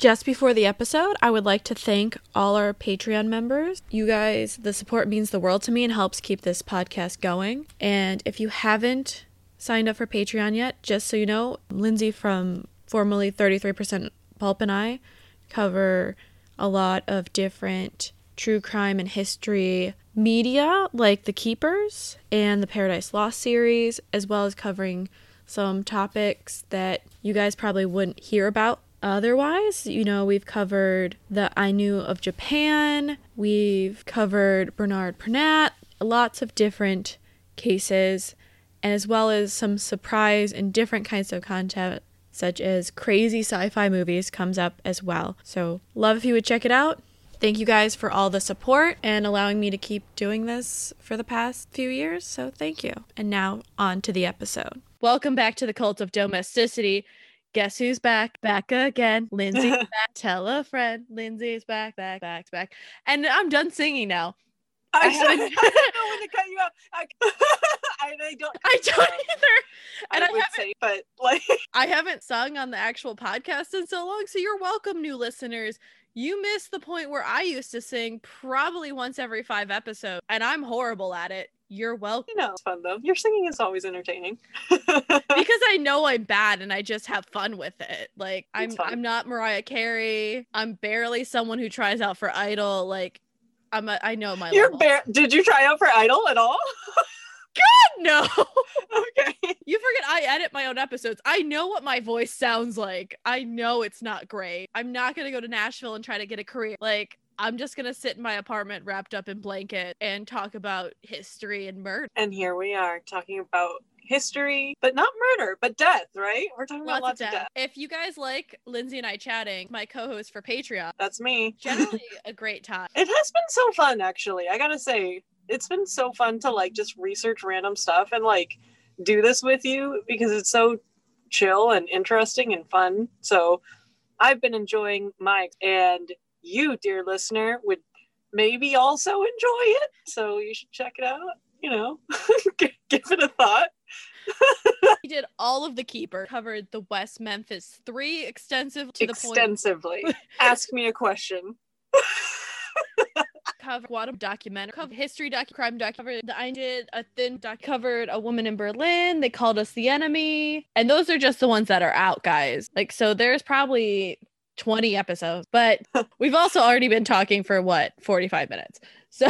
Just before the episode, I would like to thank all our Patreon members. You guys, the support means the world to me and helps keep this podcast going. And if you haven't signed up for Patreon yet, just so you know, Linzi from formerly 33% Pulp and I cover a lot of different true crime and history media like The Keepers and the Paradise Lost series, as well as covering some topics that you guys probably wouldn't hear about otherwise. You know, we've covered the Ainu of Japan, we've covered Bernard Pernat, lots of different cases, and as well as some surprise and different kinds of content such as crazy sci-fi movies comes up as well. So, love if you would check it out. Thank you guys for all the support and allowing me to keep doing this for the past few years. So, thank you. And now, on to the episode. Welcome back to the Cult of Domesticity. Guess who's back? Back again. Linzi's back. Tell a friend. Linzi's back, back, back, back. And I'm done singing now. I, I I haven't- don't know when to cut you off. I, I, I don't. I don't either. And I, I, would say, but like, I haven't sung on the actual podcast in so long. So you're welcome, new listeners. You missed the point where I used to sing probably once every five episodes, and I'm horrible at it. You're welcome. you know, it's fun though. Your singing is always entertaining. because I know I'm bad and I just have fun with it. Like I'm I'm not Mariah Carey. I'm barely someone who tries out for Idol. Like I'm a, I know my You're bare. Did you try out for Idol at all? God no. okay. You forget I edit my own episodes. I know what my voice sounds like. I know it's not great. I'm not going to go to Nashville and try to get a career. Like I'm just going to sit in my apartment wrapped up in blanket and talk about history and murder. And here we are talking about history, but not murder, but death. Right? We're talking about Lots lots of of death. death. If you guys like Linzi and I chatting, my co-host for Patreon, That's me. generally a great time. It has been so fun, actually. I gotta say, it's been so fun to like just research random stuff and like do this with you because it's so chill and interesting and fun. So I've been enjoying my and you, dear listener, would maybe also enjoy it. So you should check it out. You know, give it a thought. We did all of the keeper, covered the West Memphis three extensive to the point. Extensively. Ask me a question. Covered Guadam documentary, covered history doc, crime doc, covered the I did a thin doc, covered a woman in Berlin. They called us the enemy, and those are just the ones that are out, guys. Like so, there's probably 20 episodes, but we've also already been talking for what 45 minutes, so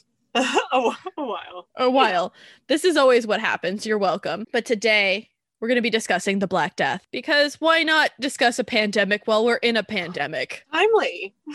a while. a while. This is always what happens. You're welcome. But today we're going to be discussing the Black Death because why not discuss a pandemic while we're in a pandemic? Timely.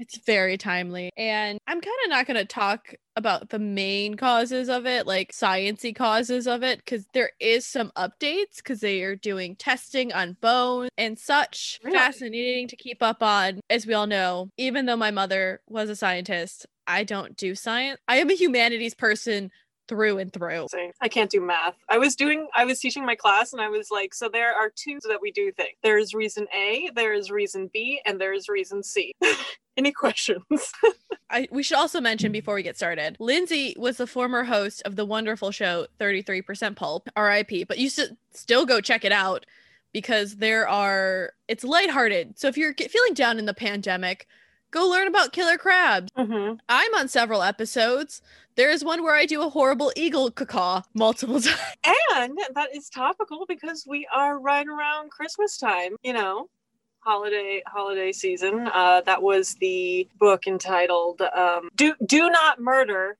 It's very timely. And I'm kind of not going to talk about the main causes of it, like sciency causes of it, because there is some updates because they are doing testing on bones and such. Really? Fascinating to keep up on. As we all know, even though my mother was a scientist, I don't do science. I am a humanities person through and through. I can't do math. I was doing, I was teaching my class and I was like, so there are two that we do things. There is reason A, there is reason B, and there is reason C. Any questions? I, we should also mention before we get started, Linzi was the former host of the wonderful show 33% Pulp, RIP, but you should still go check it out because there are, it's lighthearted. So if you're feeling down in the pandemic, go learn about killer crabs. hmm I'm on several episodes. There is one where I do a horrible eagle cacaw multiple times. And that is topical because we are right around Christmas time, you know, holiday holiday season. Uh, that was the book entitled um, "Do Do Not Murder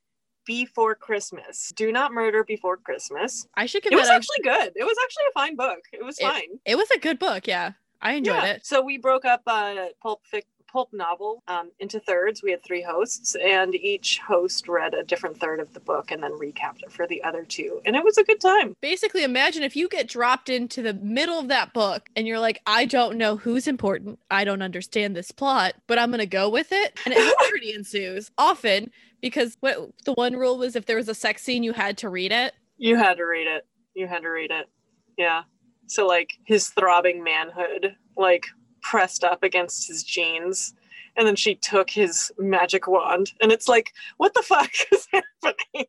Before Christmas." Do not murder before Christmas. I should give It was a- actually good. It was actually a fine book. It was It- fine. it was a good book. Yeah. I enjoyed Yeah. it. So we broke up a pulp fic- pulp novel um, into thirds. We had three hosts, and each host read a different third of the book and then recapped it for the other two. And it was a good time. basically imagine if you get dropped into the middle of that book and you're like i don't know who's important i don't understand this plot but i'm gonna go with it and hilarity ensues often because what the one rule was if there was a sex scene you had to read it You had to read it. You had to read it. Yeah. So like his throbbing manhood, like pressed up against his jeans. And then she took his magic wand. And it's like, what the fuck is happening?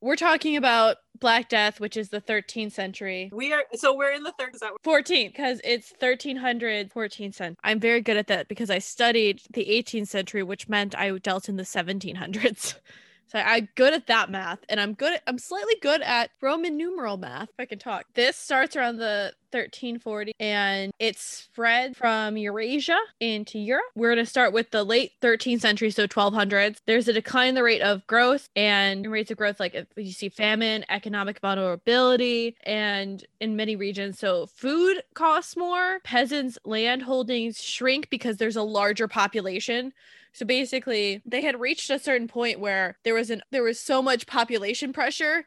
we're talking about Black Death, which is the 13th century. We are so we're in the third. Is that 14th because it's 1300 14th century. I'm very good at that because I studied the 18th century, which meant I dealt in the 1700s. So I'm good at that math, and I'm good. At, I'm slightly good at Roman numeral math. If I can talk. This starts around the 1340, and it's spread from Eurasia into Europe. We're gonna start with the late 13th century, so 1200s. There's a decline in the rate of growth, and rates of growth like you see famine, economic vulnerability, and in many regions, so food costs more. Peasants' land holdings shrink because there's a larger population. So basically, they had reached a certain point where there was an there was so much population pressure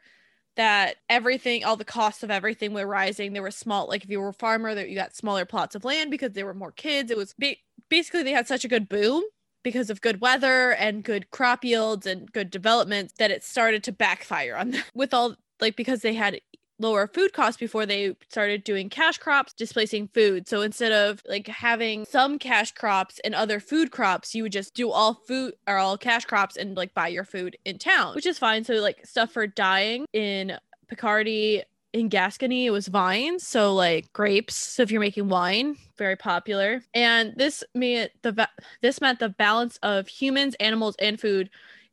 that everything, all the costs of everything were rising. There were small, like if you were a farmer, that you got smaller plots of land because there were more kids. It was ba- basically they had such a good boom because of good weather and good crop yields and good development that it started to backfire on them with all like because they had lower food costs before they started doing cash crops displacing food. So instead of like having some cash crops and other food crops you would just do all food or all cash crops and like buy your food in town which is fine. So like stuff for dying in picardy in gascony it was vines so like grapes. So if you're making wine very popular. And this meant the va- this meant the balance of humans animals and food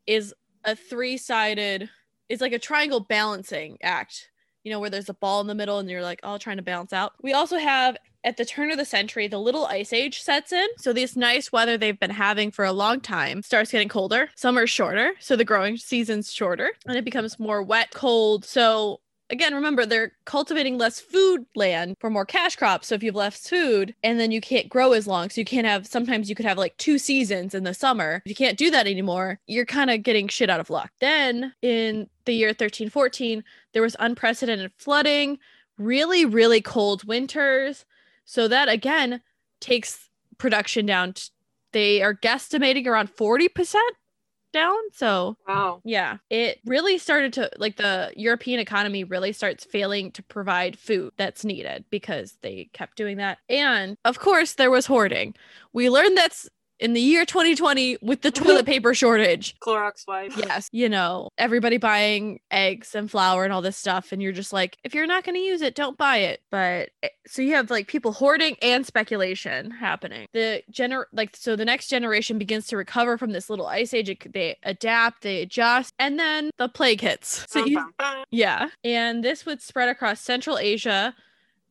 is a three-sided it's like a triangle balancing act you know, where there's a ball in the middle and you're like all trying to balance out. We also have at the turn of the century, the little ice age sets in. So this nice weather they've been having for a long time starts getting colder. Summer's shorter, so the growing season's shorter, and it becomes more wet, cold. So again, remember they're cultivating less food land for more cash crops. So if you have less food and then you can't grow as long, so you can't have sometimes you could have like two seasons in the summer. If you can't do that anymore, you're kind of getting shit out of luck. Then in the year 1314, there was unprecedented flooding, really, really cold winters. So that again takes production down. They are guesstimating around 40% down. So wow? yeah, it really started to like the European economy really starts failing to provide food that's needed because they kept doing that. And of course, there was hoarding. We learned that's in the year 2020 with the toilet paper shortage. Clorox wipe. Yes, you know, everybody buying eggs and flour and all this stuff. And you're just like, if you're not going to use it, don't buy it. But eh, so you have like people hoarding and speculation happening. The gener like, so the next generation begins to recover from this little ice age. It, they adapt, they adjust, and then the plague hits. So you, yeah. And this would spread across Central Asia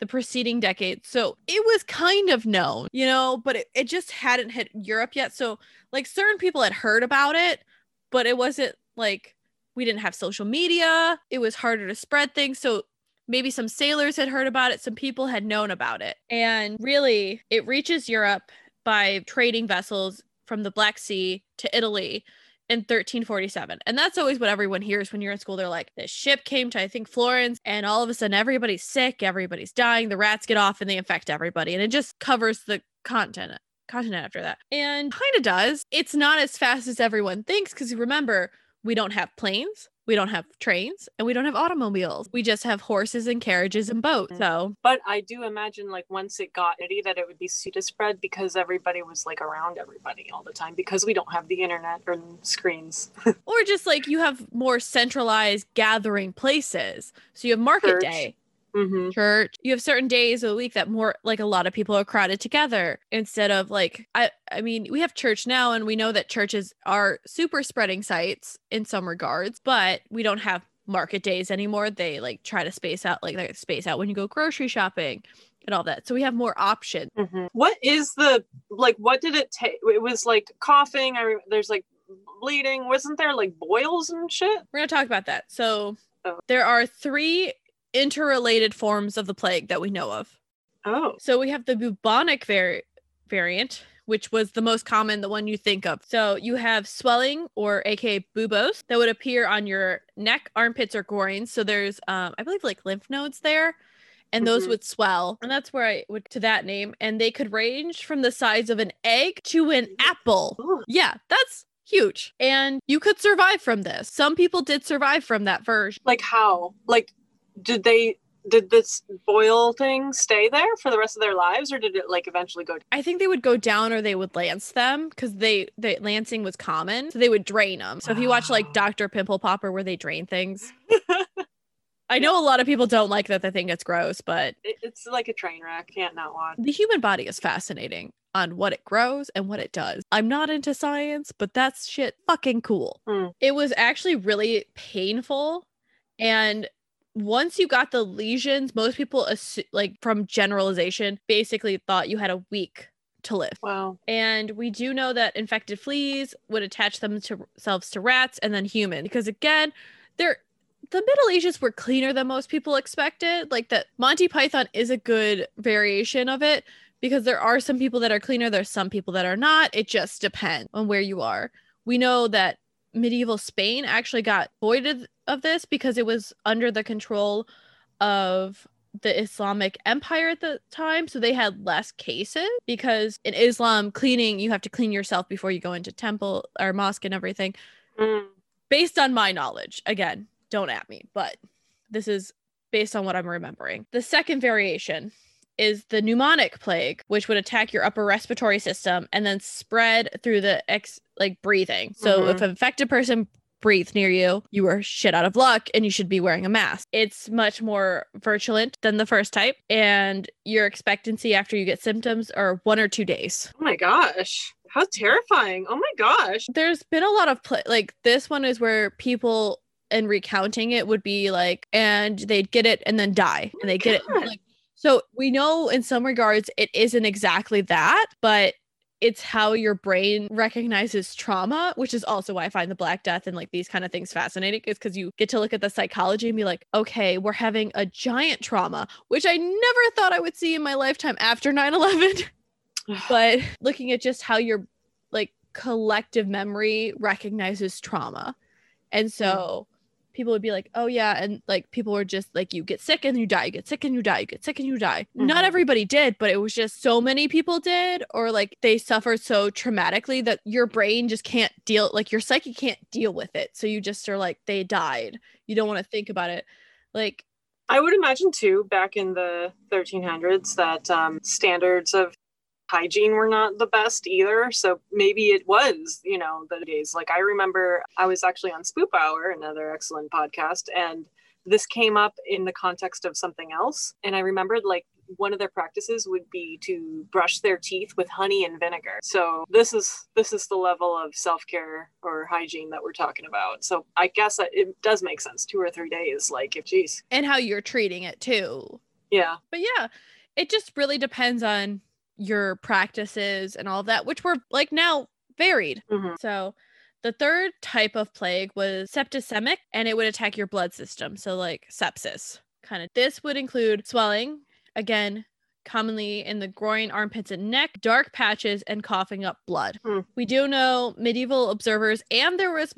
the preceding decade. So it was kind of known, you know, but it, it just hadn't hit Europe yet. So, like, certain people had heard about it, but it wasn't like we didn't have social media. It was harder to spread things. So, maybe some sailors had heard about it, some people had known about it. And really, it reaches Europe by trading vessels from the Black Sea to Italy in 1347. And that's always what everyone hears when you're in school. They're like, the ship came to, I think, Florence, and all of a sudden everybody's sick, everybody's dying, the rats get off and they infect everybody. And it just covers the continent. Continent after that. And kind of does. It's not as fast as everyone thinks because remember, we don't have planes, we don't have trains, and we don't have automobiles. We just have horses and carriages and boats. Mm. So, But I do imagine, like, once it got itty, that it would be pseudo spread because everybody was like around everybody all the time because we don't have the internet or screens. or just like you have more centralized gathering places. So you have market Church. day, mm-hmm. church. You have certain days of the week that more like a lot of people are crowded together instead of like I I mean, we have church now and we know that churches are super spreading sites in some regards, but we don't have market days anymore. They like try to space out like they space out when you go grocery shopping and all that. So we have more options. Mm-hmm. What is the like? What did it take? It was like coughing. I re- there's like bleeding. Wasn't there like boils and shit? We're going to talk about that. So Oh. there are three interrelated forms of the plague that we know of. Oh, So we have the bubonic vari- variant, which was the most common, the one you think of. So you have swelling, or aka bubos, that would appear on your neck, armpits, or groins. So there's, um, I believe, like lymph nodes there, and those Mhm. would swell, and that's where I would to that name. And they could range from the size of an egg to an apple. Ooh. Yeah, that's huge, and you could survive from this. Some people did survive from that version. like how? Like, did they? Did this boil thing stay there for the rest of their lives, or did it like eventually go? I think they would go down or they would lance them because they the lancing was common. So they would drain them. So if you watch like Dr. Pimple Popper where they drain things, I know a lot of people don't like that. They think it's gross, but it's like a train wreck. Can't not watch. the human body is fascinating on what it grows and what it does. I'm not into science, but that's shit fucking cool. Hmm. It was actually really painful. And once you got the lesions, most people, assu- like from generalization, basically thought you had a week to live. Wow. And we do know that infected fleas would attach themselves to rats and then human because again, they're the Middle Ages were cleaner than most people expected. Like that Monty Python is a good variation of it because there are some people that are cleaner, there's some people that are not. It just depends on where you are. We know that medieval Spain actually got voided of this because it was under the control of the Islamic Empire at the time, so they had less cases because in Islam, cleaning you have to clean yourself before you go into temple or mosque and everything. Mm. Based on my knowledge, again, don't at me, but this is based on what I'm remembering. The second variation is the pneumonic plague, which would attack your upper respiratory system and then spread through the ex like breathing. So Mhm. if an infected person breathes near you, you are shit out of luck and you should be wearing a mask. It's much more virulent than the first type, and your expectancy after you get symptoms are one or two days. Oh my gosh. How terrifying. Oh my gosh. There's been a lot of pla like this one is where people and recounting it would be like, and they'd get it and then die, oh and they get it. Like, so we know in some regards it isn't exactly that, but it's how your brain recognizes trauma, which is also why I find the Black Death and like these kind of things fascinating, is because you get to look at the psychology and be like, okay, we're having a giant trauma, which I never thought I would see in my lifetime after 9 11. but looking at just how your like collective memory recognizes trauma. And mm. so people would be like, oh yeah. And like people were just like, you get sick and you die, you get sick and you die, you get sick and you die. Not Mhm. everybody did, but it was just so many people did, or like they suffered so traumatically that your brain just can't deal, like your psyche can't deal with it. So you just are like, they died. You don't want to think about it. Like, I would imagine too, back in the 1300s, that um, standards of hygiene were not the best either. So maybe it was, you know, the days. Like I remember I was actually on Spoop Hour, another excellent podcast, and this came up in the context of something else. And I remembered like one of their practices would be to brush their teeth with honey and vinegar. So this is this is the level of self-care or hygiene that we're talking about. So I guess that it does make sense. Two or three days, like if geez. and how you're treating it too. Yeah. but yeah, it just really depends on your practices and all that, which were like now varied. hmm So the third type of plague was septicemic and it would attack your blood system. So like sepsis kind of. This would include swelling, again, commonly in the groin, armpits, and neck, dark patches, and coughing up blood. Hmm. We do know medieval observers and there was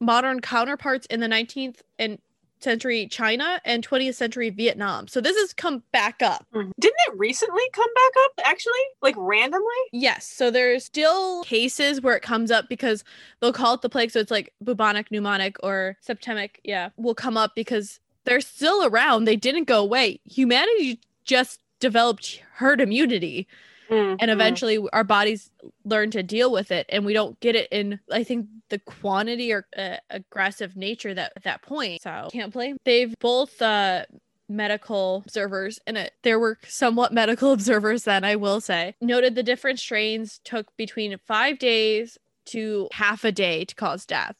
modern counterparts in the 19th and century China and 20th century Vietnam. So this has come back up. Hmm. Didn't it recently come back up actually? Like randomly? Yes. So there's still cases where it comes up because they'll call it the plague. So it's like bubonic, pneumonic, or septemic. Yeah, will come up because they're still around. They didn't go away. Humanity just developed herd immunity Mm, and eventually our bodies learn to deal with it and we don't get it in i think the quantity or uh, aggressive nature that at that point. So can't blame. They've both uh medical observers and it there were somewhat medical observers then i will say noted the different strains took between five days to half a day to cause death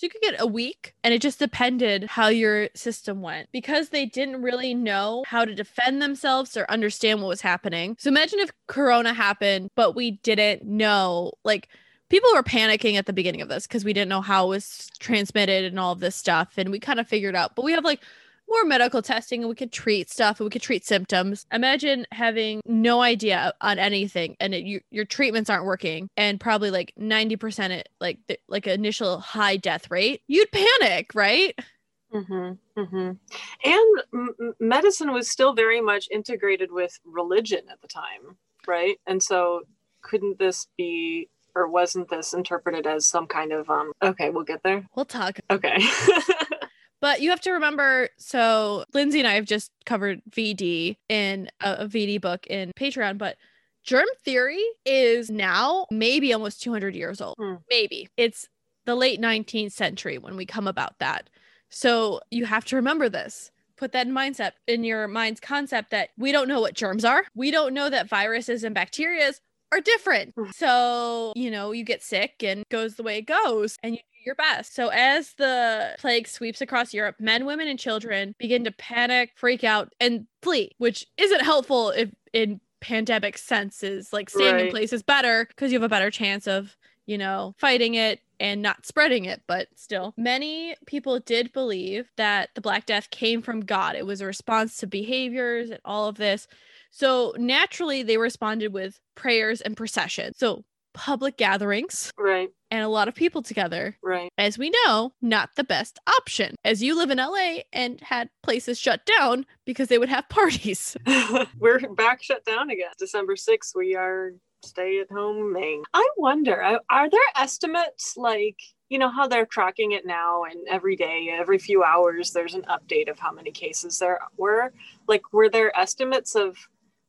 so you could get a week and it just depended how your system went because they didn't really know how to defend themselves or understand what was happening. So imagine if corona happened but we didn't know like people were panicking at the beginning of this because we didn't know how it was transmitted and all of this stuff and we kind of figured out but we have like more medical testing and we could treat stuff and we could treat symptoms. Imagine having no idea on anything and it, you, your treatments aren't working and probably like 90% it like the, like initial high death rate. You'd panic, right? hmm hmm And m- medicine was still very much integrated with religion at the time, right? And so, couldn't this be, or wasn't this interpreted as some kind of um? Okay, we'll get there. We'll talk. Okay. But you have to remember so Linzi and I have just covered VD in a, a VD book in Patreon, but germ theory is now maybe almost 200 years old. Hmm. Maybe. It's the late 19th century when we come about that. So you have to remember this. put that in mindset in your mind's concept that we don't know what germs are. We don't know that viruses and bacterias are different. Mm. So, you know, you get sick and goes the way it goes and you your best. So as the plague sweeps across Europe, men, women, and children begin to panic, freak out, and flee, which isn't helpful if in pandemic senses. Like staying in place is better because you have a better chance of, you know, fighting it and not spreading it, but still. Many people did believe that the Black Death came from God. It was a response to behaviors and all of this. So naturally, they responded with prayers and procession. So public gatherings Right, and a lot of people together. right. As we know, not the best option. As you live in LA and had places shut down because they would have parties. We're back shut down again. December 6th, we are stay at home Maine. I wonder, are- are there estimates like, you know, how they're tracking it now and every day, every few hours, there's an update of how many cases there were? Like, were there estimates of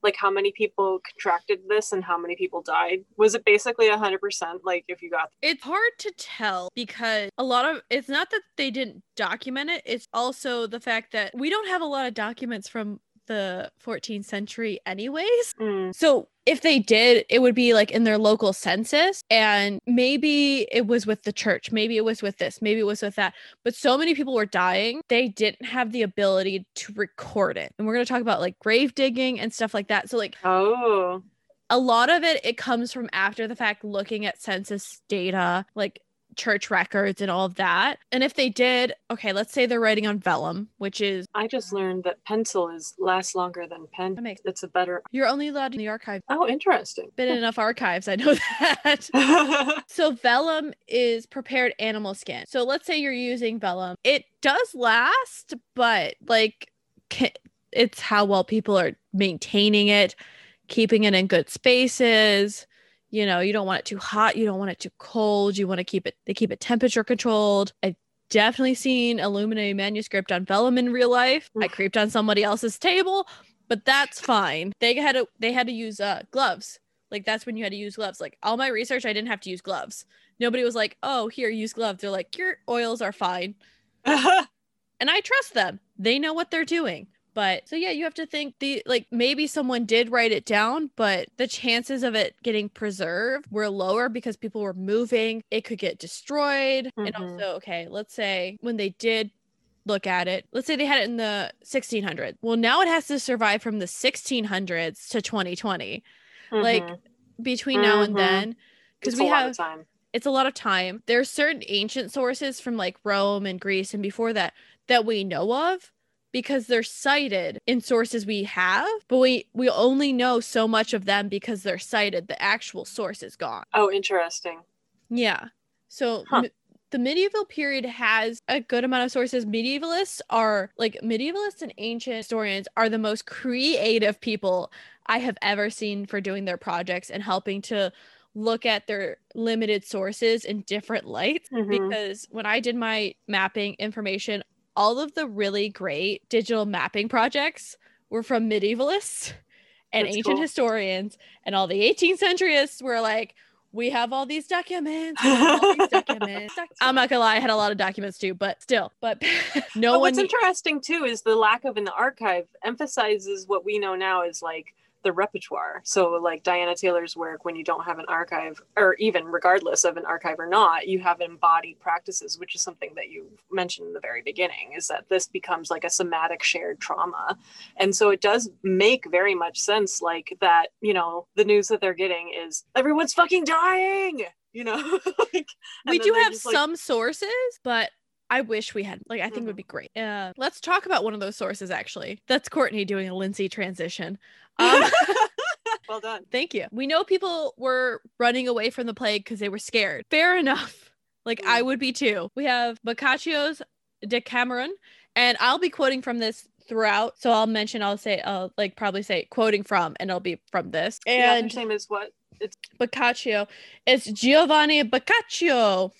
like how many people contracted this and how many people died? Was it basically 100% like if you got It's hard to tell because a lot of it's not that they didn't document it, it's also the fact that we don't have a lot of documents from the 14th century anyways. Mm, So if they did, it would be like in their local census, and maybe it was with the church, maybe it was with this, maybe it was with that. But so many people were dying, they didn't have the ability to record it. And we're going to talk about like grave digging and stuff like that. So, like, oh, a lot of it, it comes from after the fact, looking at census data, like church records and all of that. And if they did, okay, let's say they're writing on vellum, which is I just learned that pencil is lasts longer than pen. That makes- It's a better. you're only allowed in the archive. Oh, interesting. Been in enough archives, I know that. So vellum is prepared animal skin. So let's say you're using vellum. It does last, but like it's how well people are maintaining it, keeping it in good spaces. You know, you don't want it too hot, you don't want it too cold. You want to keep it they keep it temperature controlled. I definitely seen illuminated manuscript on vellum in real life. I creeped on somebody else's table, but that's fine. They had to they had to use uh gloves. Like that's when you had to use gloves. Like all my research, I didn't have to use gloves. Nobody was like, "Oh, here, use gloves." They're like, "Your oils are fine," and I trust them. They know what they're doing. But so yeah, you have to think the like maybe someone did write it down, but the chances of it getting preserved were lower because people were moving. It could get destroyed, and Mhm. also okay, let's say when they did look at it, let's say they had it in the 1600s. Well, now it has to survive from the 1600s to 2020 Like, Mhm. between now and Mhm. then because we a lot have of time. it's a lot of time. There's certain ancient sources from like Rome and Greece and before that that we know of because they're cited in sources we have, but we we only know so much of them because they're cited. The actual source is gone. Oh, interesting. Yeah. So Huh. m- the medieval period has a good amount of sources. Medievalists are like medievalists and ancient historians are the most creative people I have ever seen for doing their projects and helping to look at their limited sources in different lights. Mhm. Because when I did my mapping information, all of the really great digital mapping projects were from medievalists and That's ancient cool. historians, and all the 18th centuryists were like, we have all these documents. all these documents. I'm not gonna lie, I had a lot of documents too, but still, but no But one. what's interesting too is the lack of an archive emphasizes what we know now is like the repertoire. So like Diana Taylor's work, when you don't have an archive, or even regardless of an archive or not, you have embodied practices, which is something that you mentioned in the very beginning, is that this becomes like a somatic shared trauma. And so it does make very much sense, like that, you know, the news that they're getting is everyone's fucking dying, you know? like, we do have like, some sources, but I wish we had. Like, I think it would be great. Uh, let's talk about one of those sources. Actually, that's Courtney doing a Linzi transition. Um, well done. Thank you. We know people were running away from the plague because they were scared. Fair enough. Like I Mm. would be too. We have Boccaccio's Decameron, and I'll be quoting from this throughout. So I'll mention, I'll say, I'll like probably say quoting from, and it'll be from this. The And name is what? It's Boccaccio, it's Giovanni Boccaccio.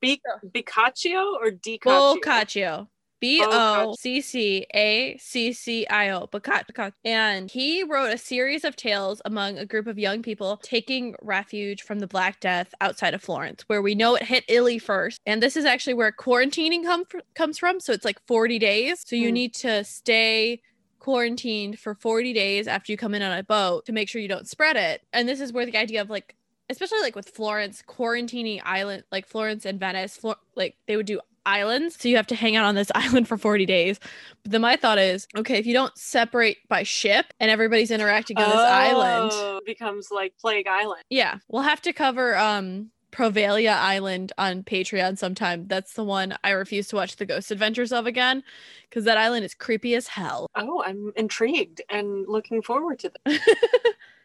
Be- Boccaccio or Di Caccio? Boccaccio. B O C C A C C I O, Boccaccio. And he wrote a series of tales among a group of young people taking refuge from the Black Death outside of Florence, where we know it hit Italy first. And this is actually where quarantining come fr- comes from. So it's like 40 days. So you Hmm. need to stay quarantined for 40 days after you come in on a boat to make sure you don't spread it. And this is where the idea of like, especially like with Florence, quarantining island, like Florence and Venice, Flor- like they would do islands. So you have to hang out on this island for 40 days. But then my thought is, okay, if you don't separate by ship and everybody's interacting on this island, Oh, it becomes like Plague Island. yeah, we'll have to cover um Poveglia Island on Patreon sometime. That's the one I refuse to watch the Ghost Adventures of again because that island is creepy as hell. Oh, I'm intrigued and looking forward to this.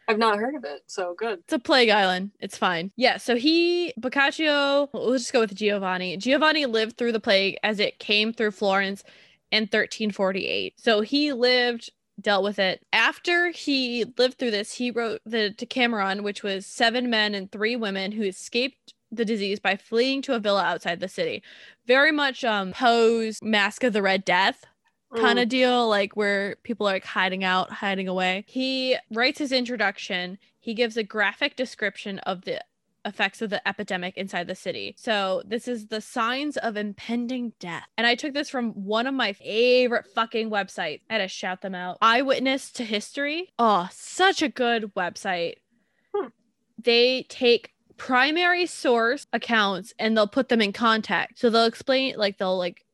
I've not heard of it, so good. It's a plague island. It's fine. Yeah. So he, Boccaccio, we'll just go with Giovanni. Giovanni lived through the plague as it came through Florence in 1348. So he lived, dealt with it. After he lived through this, he wrote the Decameron, which was seven men and three women who escaped the disease by fleeing to a villa outside the city. Very much um Poe's Mask of the Red Death kind of deal, like where people are like hiding out, hiding away. He writes his introduction. He gives a graphic description of the effects of the epidemic inside the city. So, this is the signs of impending death. And I took this from one of my favorite fucking websites. I had to shout them out Eyewitness to History. Oh, such a good website. Hmm. They take primary source accounts and they'll put them in context. So, they'll explain, like, they'll like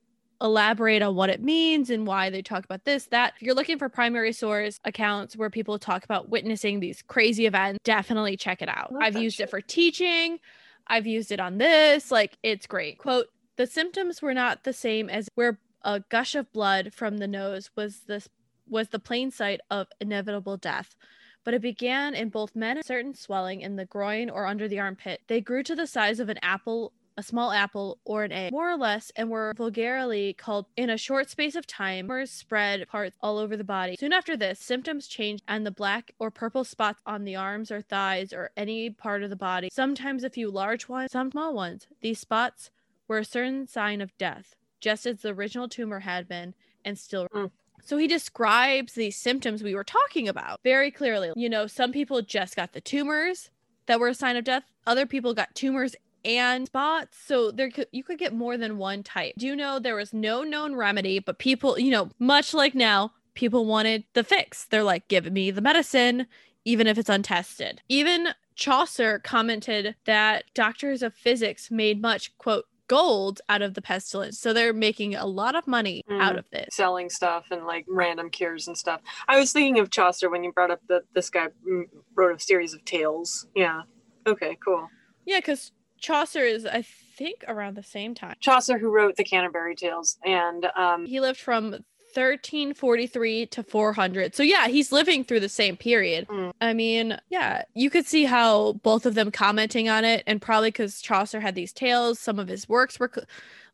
elaborate on what it means and why they talk about this that. If you're looking for primary source accounts where people talk about witnessing these crazy events definitely check it out. I've used shit. it for teaching. I've used it on this. Like it's great. Quote the symptoms were not the same as where a gush of blood from the nose was this was the plain sight of inevitable death but it began in both men a certain swelling in the groin or under the armpit. They grew to the size of an apple a small apple or an egg, more or less, and were vulgarly called in a short space of time, or spread parts all over the body. Soon after this, symptoms changed, and the black or purple spots on the arms or thighs or any part of the body, sometimes a few large ones, some small ones. These spots were a certain sign of death, just as the original tumor had been, and still. Mm. So he describes these symptoms we were talking about very clearly. You know, some people just got the tumors that were a sign of death. Other people got tumors and spots. So there could you could get more than one type. Do you know there was no known remedy, but people, you know, much like now, people wanted the fix. They're like, give me the medicine, even if it's untested. Even Chaucer commented that doctors of physics made much quote gold out of the pestilence. So they're making a lot of money Mm. out of this. selling stuff and like random cures and stuff. I was thinking of Chaucer when you brought up that this guy mm, wrote a series of tales. Yeah. Okay, cool. Yeah, because Chaucer is, I think, around the same time. Chaucer, who wrote the Canterbury Tales, and um, He lived from 1343 to 400. So yeah, he's living through the same period. Mm. I mean, yeah, you could see how both of them commenting on it and probably cuz Chaucer had these tales, some of his works were co-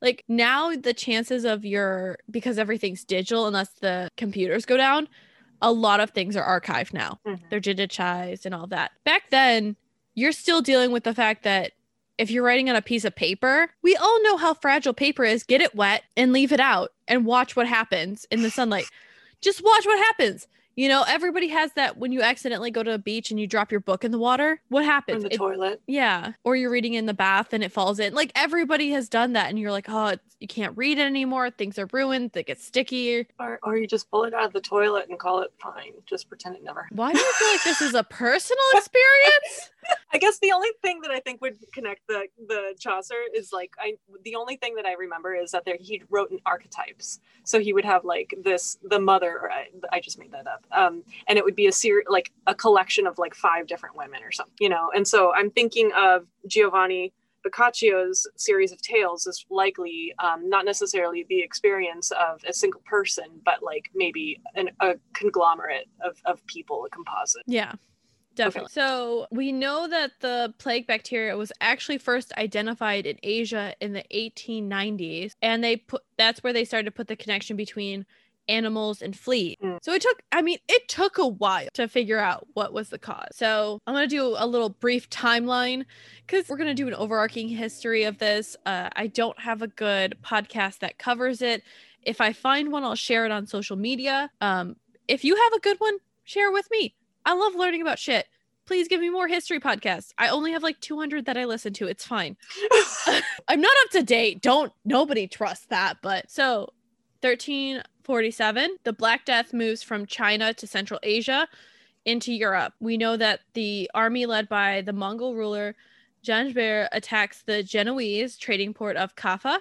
like now the chances of your because everything's digital unless the computers go down, a lot of things are archived now. mhm. They're digitized and all that. Back then, you're still dealing with the fact that if you're writing on a piece of paper, we all know how fragile paper is. Get it wet and leave it out and watch what happens in the sunlight. Just watch what happens. You know, everybody has that when you accidentally go to a beach and you drop your book in the water. What happens? in the It- toilet. yeah. Or you're reading in the bath and it falls in. Like everybody has done that. And you're like, oh, you can't read it anymore. Things are ruined. They get sticky. Or, or you just pull it out of the toilet and call it fine. Just pretend it never. Why do you feel like this is a personal experience? I guess the only thing that I think would connect the the Chaucer is like I the only thing that I remember is that there he wrote in archetypes. So he would have like this the mother or I, I just made that up. Um and it would be a series like a collection of like five different women or something, you know. And so I'm thinking of Giovanni Boccaccio's series of tales is likely um, not necessarily the experience of a single person, but like maybe an, a conglomerate of, of people, a composite. Yeah, definitely. So we know that the plague bacteria was actually first identified in Asia in the 1890s, and they put that's where they started to put the connection between animals and fleas. Mm. So it took, I mean, it took a while to figure out what was the cause. So I'm gonna do a little brief timeline because we're gonna do an overarching history of this. Uh, I don't have a good podcast that covers it. If I find one, I'll share it on social media. Um, if you have a good one, share it with me. I love learning about shit. Please give me more history podcasts. I only have like 200 that I listen to. It's fine. I'm not up to date. Don't nobody trust that. But so 1347, the Black Death moves from China to Central Asia into Europe. We know that the army led by the Mongol ruler Janibeg attacks the Genoese trading port of Kaffa,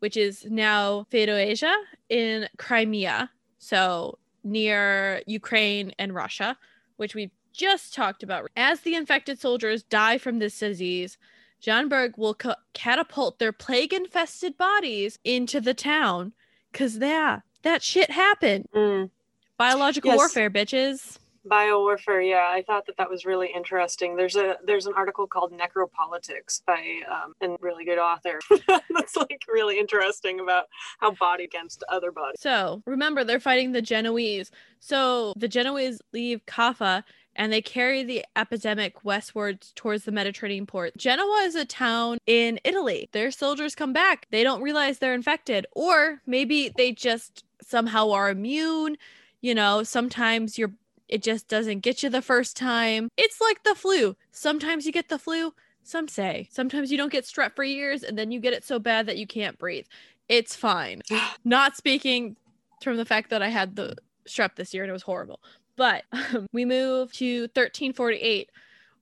which is now Feodosia in Crimea, so near Ukraine and Russia, which we've just talked about. As the infected soldiers die from this disease, Janibeg will ca- catapult their plague infested bodies into the town because, yeah, that shit happened. Mm. Biological Yes. warfare, bitches. Bio warfare, yeah, I thought that that was really interesting. There's a there's an article called Necropolitics by um, a really good author. That's like really interesting about how body against other bodies. So remember, they're fighting the Genoese. So the Genoese leave Kaffa and they carry the epidemic westwards towards the Mediterranean port. Genoa is a town in Italy. Their soldiers come back. They don't realize they're infected, or maybe they just somehow are immune. You know, sometimes you're it just doesn't get you the first time. It's like the flu. Sometimes you get the flu, some say. Sometimes you don't get strep for years and then you get it so bad that you can't breathe. It's fine. Not speaking from the fact that I had the strep this year and it was horrible. But um, we move to 1348.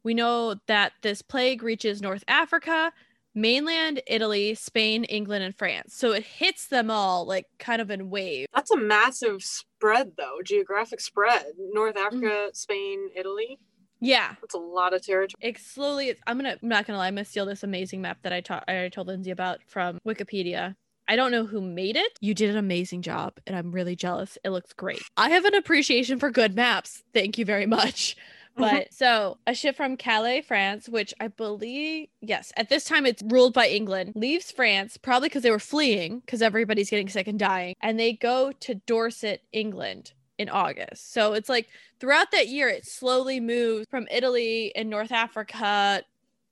We know that this plague reaches North Africa, mainland Italy, Spain, England, and France. So it hits them all like kind of in waves. That's a massive spread, though, geographic spread. North Africa, Spain, Italy. Yeah. That's a lot of territory. It slowly I'm gonna I'm not gonna lie, I'm gonna steal this amazing map that I taught I told Linzi about from Wikipedia. I don't know who made it. You did an amazing job, and I'm really jealous. It looks great. I have an appreciation for good maps. Thank you very much. Uh-huh. But so a ship from Calais, France, which I believe, yes, at this time it's ruled by England, leaves France probably because they were fleeing because everybody's getting sick and dying, and they go to Dorset, England in August. So it's like throughout that year, it slowly moves from Italy and North Africa.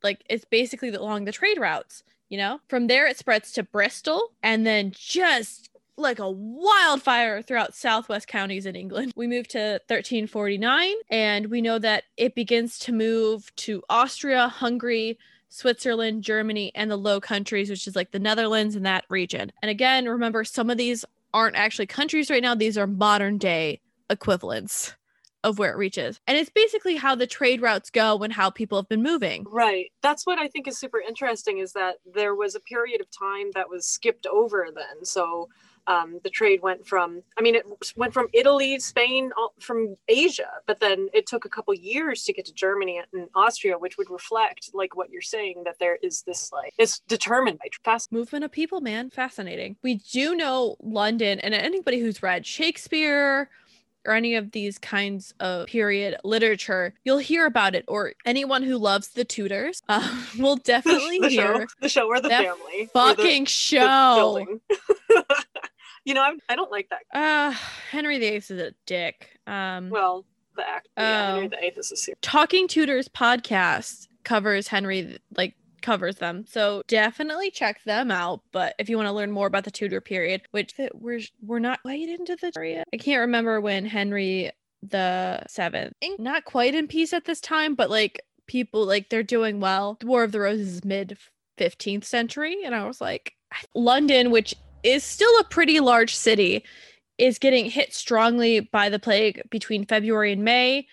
Like it's basically along the trade routes, you know? From there, it spreads to Bristol and then just like a wildfire throughout southwest counties in England. We move to 1349, and we know that it begins to move to Austria, Hungary, Switzerland, Germany, and the Low Countries, which is like the Netherlands and that region. And again, remember, some of these aren't actually countries right now, these are modern day equivalents of where it reaches. And it's basically how the trade routes go and how people have been moving. Right. That's what I think is super interesting is that there was a period of time that was skipped over then. So um, the trade went from, I mean, it went from Italy, Spain, all- from Asia, but then it took a couple years to get to Germany and Austria, which would reflect like what you're saying that there is this like it's determined by fast. movement of people, man. Fascinating. We do know London, and anybody who's read Shakespeare or any of these kinds of period literature, you'll hear about it. Or anyone who loves the Tudors uh, will definitely the hear show, the show or the family, fucking the show. you know, I'm, I don't like that. Uh, Henry VIII is a dick. Um, Well, the act, yeah, Oh. Henry the Eighth is a serious. Talking Tudors podcast covers Henry like covers them. So definitely check them out. But if you want to learn more about the Tudor period, which we're we're not quite into the period. I can't remember when Henry the seventh not quite in peace at this time, but like people like they're doing well. The War of the Roses is mid 15th century. And I was like, London, which is still a pretty large city, is getting hit strongly by the plague between February and May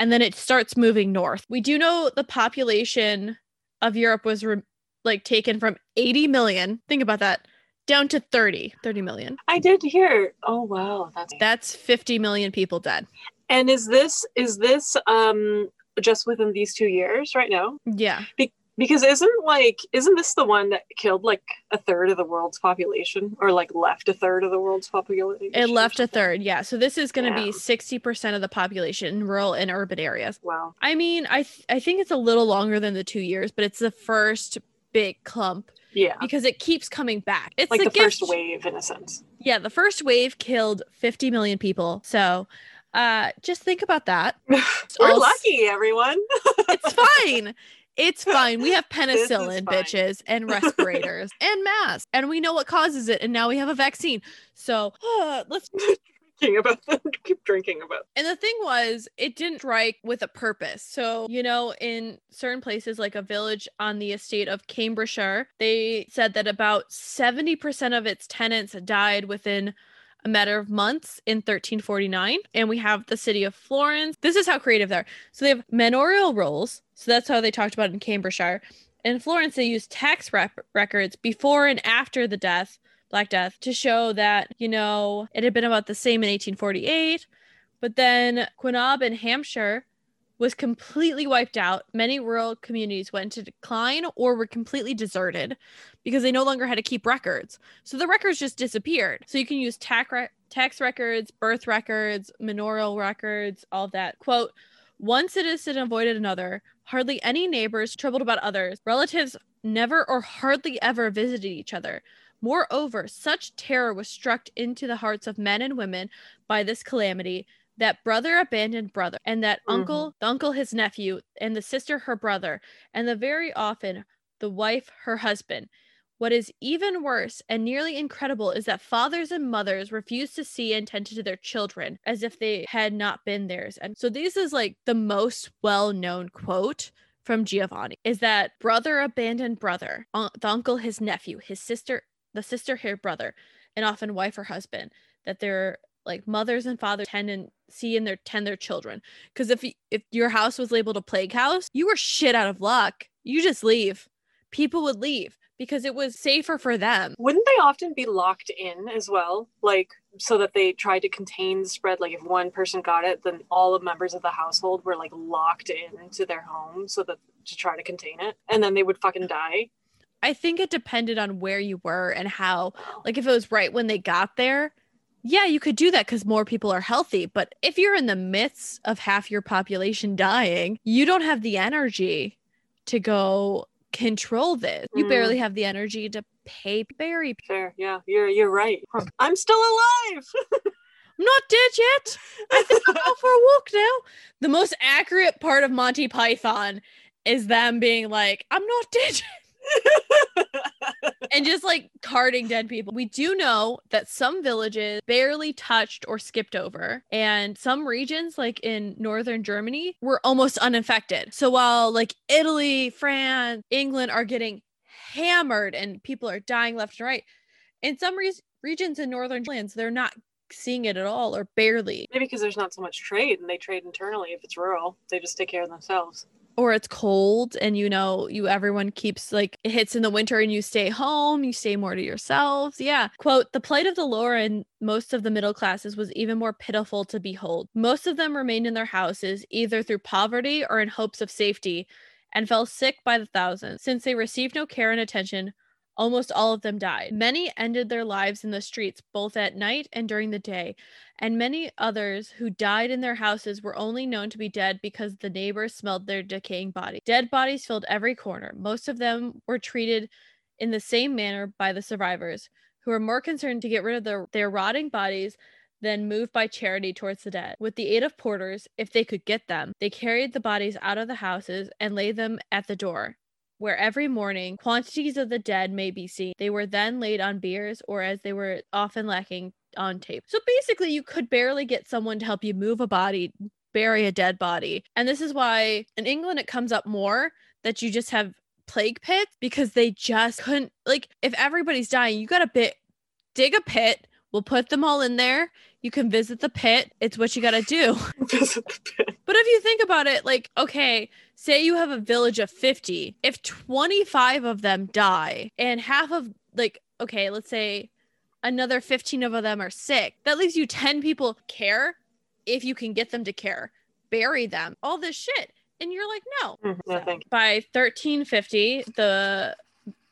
and then it starts moving north. We do know the population of Europe was re- like taken from 80 million. Think about that. Down to 30, 30 million. I did hear. Oh wow, that's That's 50 million people dead. And is this is this um just within these two years right now? Yeah. Because isn't like isn't this the one that killed like a third of the world's population or like left a third of the world's population? It left a third. Yeah. So this is going to Yeah. be 60% of the population in rural and urban areas. Wow. I mean, I th- I think it's a little longer than the 2 years, but it's the first big clump Yeah. because it keeps coming back. It's Like the gift. first wave in a sense. Yeah, the first wave killed 50 million people. So, uh just think about that. We're all lucky, everyone. it's fine. It's fine. We have penicillin, bitches, and respirators and masks, and we know what causes it. And now we have a vaccine. So let's keep Drinking about that. Keep drinking about. And the thing was, it didn't strike with a purpose. So, you know, in certain places like a village on the estate of Cambridgeshire, they said that about 70% of its tenants died within a matter of months in 1349. And we have the city of Florence. This is how creative they are. So they have manorial rolls. So that's how they talked about it in Cambridgeshire. In Florence, they used tax rep- records before and after the death, Black Death, to show that, you know, it had been about the same in 1848. But then Quinab in Hampshire was completely wiped out. Many rural communities went into decline or were completely deserted because they no longer had to keep records. So the records just disappeared. So you can use tax, re- tax records, birth records, manorial records, all that. Quote, one citizen avoided another. Hardly any neighbors troubled about others. Relatives never or hardly ever visited each other. Moreover, such terror was struck into the hearts of men and women by this calamity that brother abandoned brother, and that Mhm. uncle, the uncle his nephew, and the sister her brother, and the very often the wife her husband. What is even worse and nearly incredible is that fathers and mothers refuse to see and tend to their children as if they had not been theirs. And so this is like the most well-known quote from Giovanni is that brother abandoned brother, un- the uncle his nephew, his sister the sister her brother, and often wife or husband, that their like mothers and fathers tend and see and their tend their children. Because if if your house was labeled a plague house, you were shit out of luck. You just leave. People would leave because it was safer for them. Wouldn't they often be locked in as well? Like, so that they tried to contain the spread? Like, if one person got it, then all the members of the household were like locked into their home so that to try to contain it. And then they would fucking die. I think it depended on where you were and how like if it was right when they got there yeah you could do that because more people are healthy but if you're in the midst of half your population dying you don't have the energy to go control this you Mm. barely have the energy to pay bury people. Fair. Yeah, you're you're right. I'm still alive. i'm not dead yet i think i'll go for a walk now the most accurate part of monty python is them being like i'm not dead yet." and just like carting dead people. We do know that some villages barely touched or skipped over, and some regions, like in northern Germany, were almost uninfected. So while like Italy, France, England are getting hammered and people are dying left and right, in some re- regions in northern lands, they're not seeing it at all or barely. Maybe because there's not so much trade and they trade internally if it's rural. They just take care of themselves. Or it's cold and you know you everyone keeps like it hits in the winter and you stay home you stay more to yourselves. Yeah. Quote the plight of the lower and most of the middle classes was even more pitiful to behold. Most of them remained in their houses either through poverty or in hopes of safety and fell sick by the thousands. Since they received no care and attention Almost all of them died. Many ended their lives in the streets, both at night and during the day, and many others who died in their houses were only known to be dead because the neighbors smelled their decaying body. Dead bodies filled every corner. Most of them were treated in the same manner by the survivors, who were more concerned to get rid of their, their rotting bodies than moved by charity towards the dead. With the aid of porters, if they could get them, they carried the bodies out of the houses and laid them at the door where every morning quantities of the dead may be seen. They were then laid on biers, or as they were often lacking, on tape. So basically, you could barely get someone to help you move a body, bury a dead body. And this is why in England it comes up more that you just have plague pits because they just couldn't, like, if everybody's dying, you got to bit, dig a pit. We'll put them all in there. You can visit the pit. It's what you got to do. But if you think about it, like, okay, say you have a village of 50, if 25 of them die and half of, like, okay, let's say another 15 of them are sick, that leaves you 10 people care if you can get them to care, bury them, all this shit. And you're like, no. Mhm, no. By 1350, the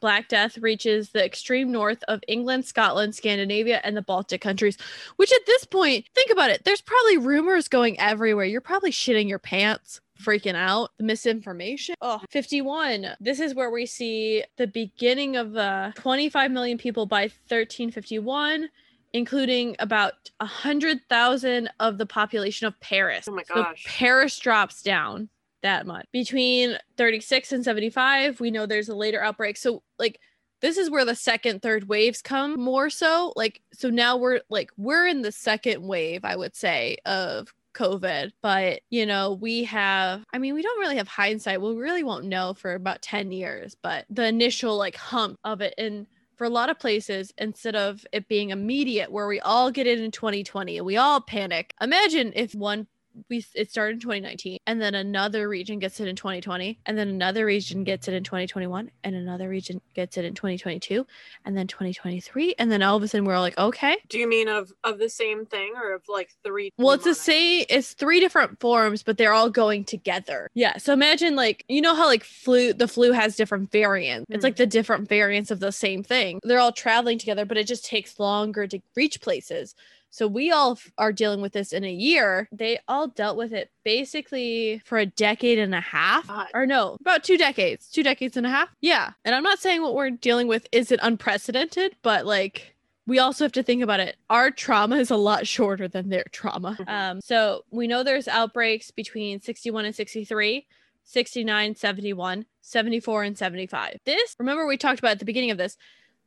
Black Death reaches the extreme north of England, Scotland, Scandinavia, and the Baltic countries. Which at this point, think about it, there's probably rumors going everywhere. You're probably shitting your pants, freaking out, the misinformation. Oh, 51. This is where we see the beginning of the 25 million people by 1351 including about a hundred thousand of the population of Paris. Oh my So gosh. Paris drops down that much. Between 36 and 75, we know there's a later outbreak. So, like, this is where the second, third waves come more so. Like, so now we're like, we're in the second wave, I would say, of COVID. But, you know, we have, I mean, we don't really have hindsight. We really won't know for about 10 years, but the initial like hump of it. And for a lot of places, instead of it being immediate, where we all get it in 2020 and we all panic, imagine if one we it started in 2019 and then another region gets it in 2020 and then another region gets it in 2021 and another region gets it in 2022 and then 2023 and then all of a sudden we're all like okay. Do you mean of of the same thing or of like three? well it's the same it's three different forms but they're all going together. Yeah so imagine like you know how like flu the flu has different variants? It's Hmm. like the different variants of the same thing. They're all traveling together but it just takes longer to reach places so we all are dealing with this in a year. They all dealt with it basically for a decade and a half. God. Or no, about two decades. Two decades and a half. Yeah. And I'm not saying what we're dealing with isn't unprecedented, but like we also have to think about it. Our trauma is a lot shorter than their trauma. Mhm. Um, so we know there's outbreaks between 61 and 63. 69, 71, 74, and 75. This, remember, we talked about at the beginning of this,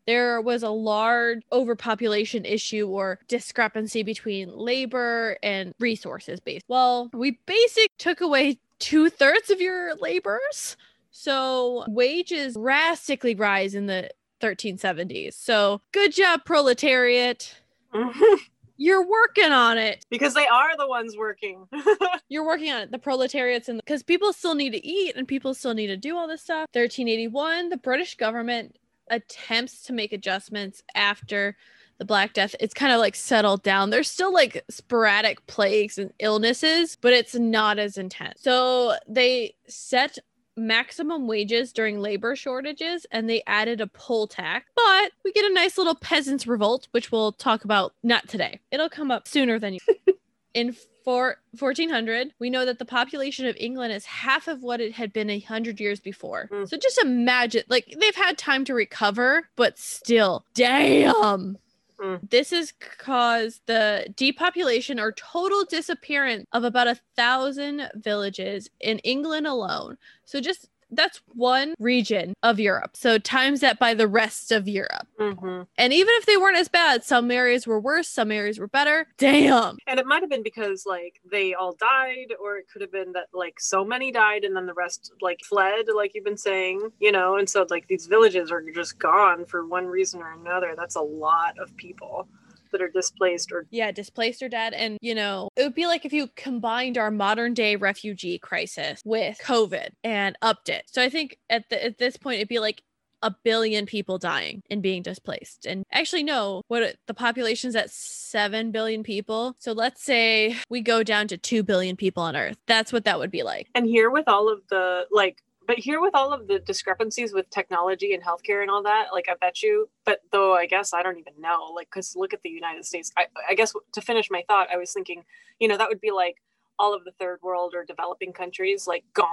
there was a large overpopulation issue or discrepancy between labor and resources based. Well, we basic took away two thirds of your laborers. So wages drastically rise in the 1370s. So good job, proletariat. Mm-hmm. You're working on it. because they are the ones working. You're working on it. The proletariats and because people still need to eat and people still need to do all this stuff. 1381, the British government attempts to make adjustments after the Black Death. It's kind of like settled down. There's still like sporadic plagues and illnesses, but it's not as intense. So they set maximum wages during labor shortages and they added a poll tax. But we get a nice little peasants revolt, which we'll talk about not today. It'll come up sooner than you. In for 1400, we know that the population of England is half of what it had been a hundred years before. Mm. So just imagine, like they've had time to recover, but still, damn. Mm. This has caused the depopulation or total disappearance of about a thousand villages in England alone. So just that's one region of Europe. So times that by the rest of Europe. hmm And even if they weren't as bad, some areas were worse, some areas were better. Damn. And it might have been because like they all died, or it could have been that like so many died and then the rest like fled, like you've been saying, you know. And so like these villages are just gone for one reason or another. That's a lot of people that are displaced or Yeah, displaced or dead. And, you know, it would be like if you combined our modern day refugee crisis with COVID and upped it. So I think at, the, at this point, it'd be like a billion people dying and being displaced. And actually, no, what the population's at 7 billion people. So let's say we go down to 2 billion people on Earth. That's what that would be like. and here with all of the like but here with all of the discrepancies with technology and healthcare and all that like i bet you but though i guess i don't even know like because look at the united states I, I guess to finish my thought i was thinking you know that would be like all of the third world or developing countries like gone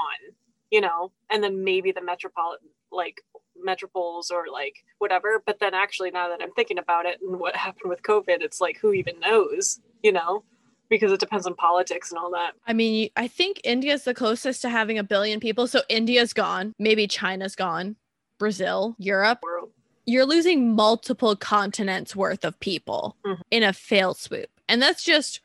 you know and then maybe the metropolitan like metropoles or like whatever but then actually now that i'm thinking about it and what happened with covid it's like who even knows you know because it depends on politics and all that I mean, I think India's the closest to having a billion people. So India's gone. Maybe China's gone. Brazil, Europe. world you're losing multiple continents worth of people Mhm. in a fail swoop. And that's just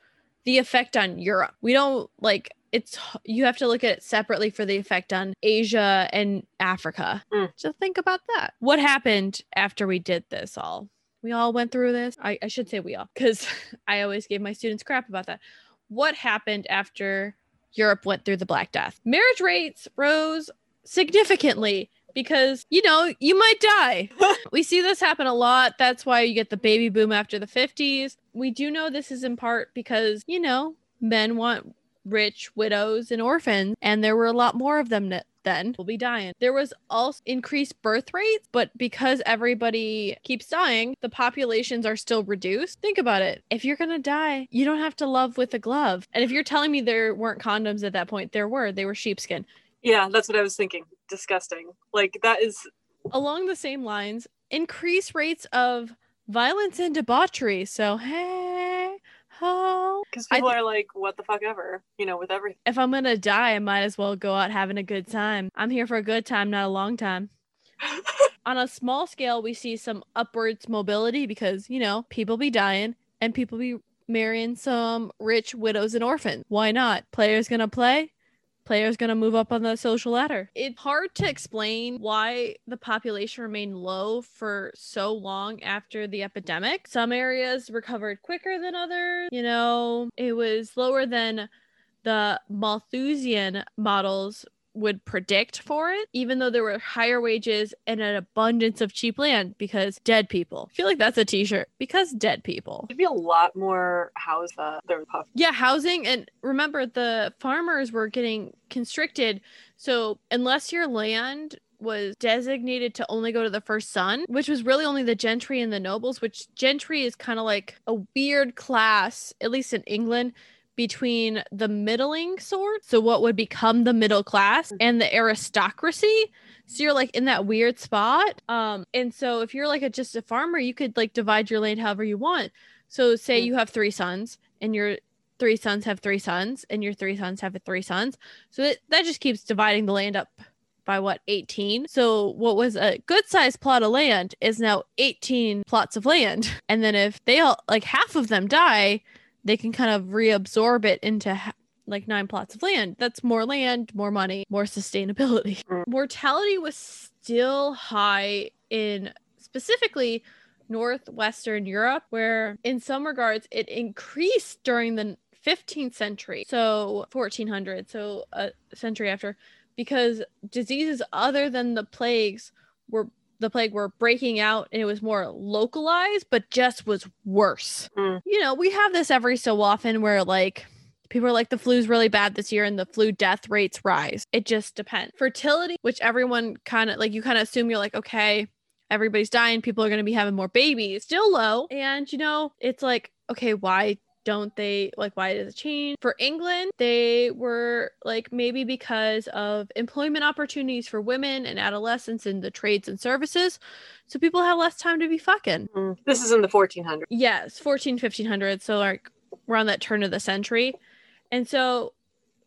the effect on Europe. We don't like it's you have to look at it separately for the effect on Asia and Africa. Mm. So think about that. What happened after we did this all? We all went through this. I, I should say we all, because I always gave my students crap about that. What happened after Europe went through the Black Death? Marriage rates rose significantly because you know you might die we see this happen a lot that's why you get the baby boom after the 50s we do know this is in part because you know men want rich widows and orphans and there were a lot more of them then we'll be dying there was also increased birth rates but because everybody keeps dying the populations are still reduced think about it if you're gonna die you don't have to love with a glove and if you're telling me there weren't condoms at that point there were they were sheepskin Yeah, that's what I was thinking. Disgusting. Like that is along the same lines, increased rates of violence and debauchery. So, hey, Oh, Because people th- are like, what the fuck ever, you know, with everything. if I'm gonna die, I might as well go out having a good time. I'm here for a good time, not a long time. On a small scale, we see some upwards mobility because, you know, people be dying and people be marrying some rich widows and orphans. Why not? Players gonna play, players gonna move up on the social ladder. It's hard to explain why the population remained low for so long after the epidemic. Some areas recovered quicker than others. You know, it was lower than the Malthusian models would predict for it, even though there were higher wages and an abundance of cheap land because dead people. I feel like that's a t shirt because dead people. There'd be a lot more house uh, there was. Yeah, housing. And remember, the farmers were getting constricted. So, unless your land was designated to only go to the first son, which was really only the gentry and the nobles, which gentry is kind of like a weird class, at least in England, between the middling sort, so what would become the middle class, and the aristocracy. So you're like in that weird spot. Um, and so if you're like a just a farmer, you could like divide your land however you want. So say Mm. you have three sons and your three sons have three sons and your three sons have three sons. So that, that just keeps dividing the land up by what 18 so what was a good sized plot of land is now 18 plots of land and then if they all like half of them die they can kind of reabsorb it into ha- like nine plots of land that's more land more money more sustainability Mm. mortality was still high in specifically northwestern europe where in some regards it increased during the 15th century so 1400 so a century after because diseases other than the plagues were the plague were breaking out and it was more localized but just was worse. Mm. you know we have this every so often where like people are like the flu's really bad this year and the flu death rates rise. It just depends. Fertility which everyone kind of like you kind of assume you're like okay everybody's dying people are going to be having more babies. Still low. And you know it's like okay why don't they like why does it change for england they were like maybe because of employment opportunities for women and adolescents in the trades and services so people have less time to be fucking Mm. This is in the 1400s. yes 14 1500 so like around that turn of the century and so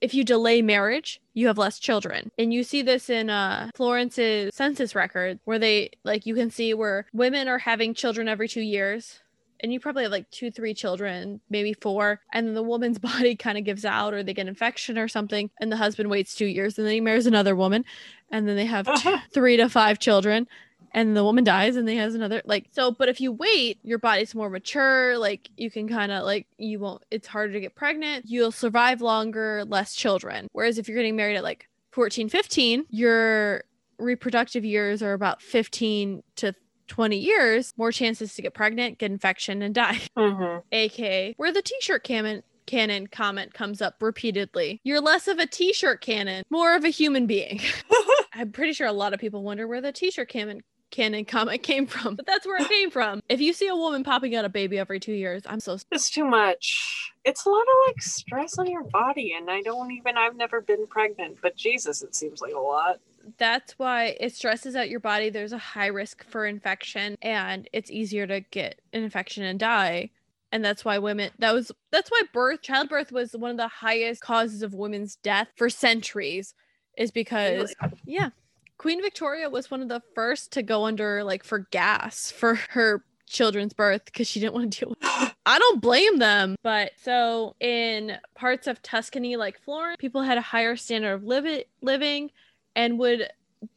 if you delay marriage you have less children and you see this in uh florence's census record where they like you can see where women are having children every two years and you probably have like two three children maybe four and then the woman's body kind of gives out or they get infection or something and the husband waits two years and then he marries another woman and then they have two, three to five children and the woman dies and they has another like so but if you wait your body's more mature like you can kind of like you won't it's harder to get pregnant you'll survive longer less children. Whereas if you're getting married at like 14 15 your reproductive years are about 15 to 20 years more chances to get pregnant get infection and die hmm aka where the t-shirt cannon, canon comment comes up repeatedly you're less of a t-shirt cannon more of a human being i'm pretty sure a lot of people wonder where the t-shirt cannon canon comment came from but that's where it came from if you see a woman popping out a baby every two years i'm so It's too much. It's a lot of like stress on your body, and I don't even. I've never been pregnant, but Jesus, it seems like a lot. That's why it stresses out your body there's a high risk for infection and it's easier to get an infection and die and that's why women that was that's why birth childbirth was one of the highest causes of women's death for centuries is because yeah queen victoria was one of the first to go under like for gas for her children's birth because she didn't want to deal with it. I don't blame them. But so in parts of Tuscany, like Florence, people had a higher standard of livi- living and would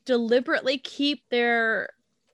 deliberately keep their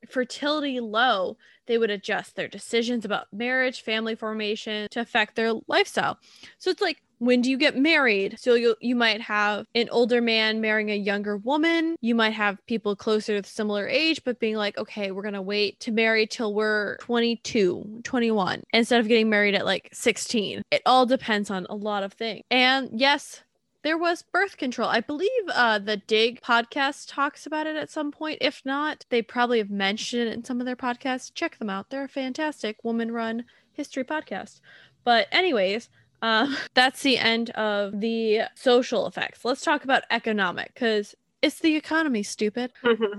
fertility low. They would adjust their decisions about marriage, family formation to affect their lifestyle. So it's like, when do you get married? So you you might have an older man marrying a younger woman. You might have people closer to similar age, but being like, okay, we're gonna wait to marry till we're 22, 21, instead of getting married at like 16. It all depends on a lot of things. And yes, there was birth control. I believe uh, the Dig podcast talks about it at some point. If not, they probably have mentioned it in some of their podcasts. Check them out. They're a fantastic woman run history podcast. But, anyways, um, that's the end of the social effects. Let's talk about economic because it's the economy, stupid.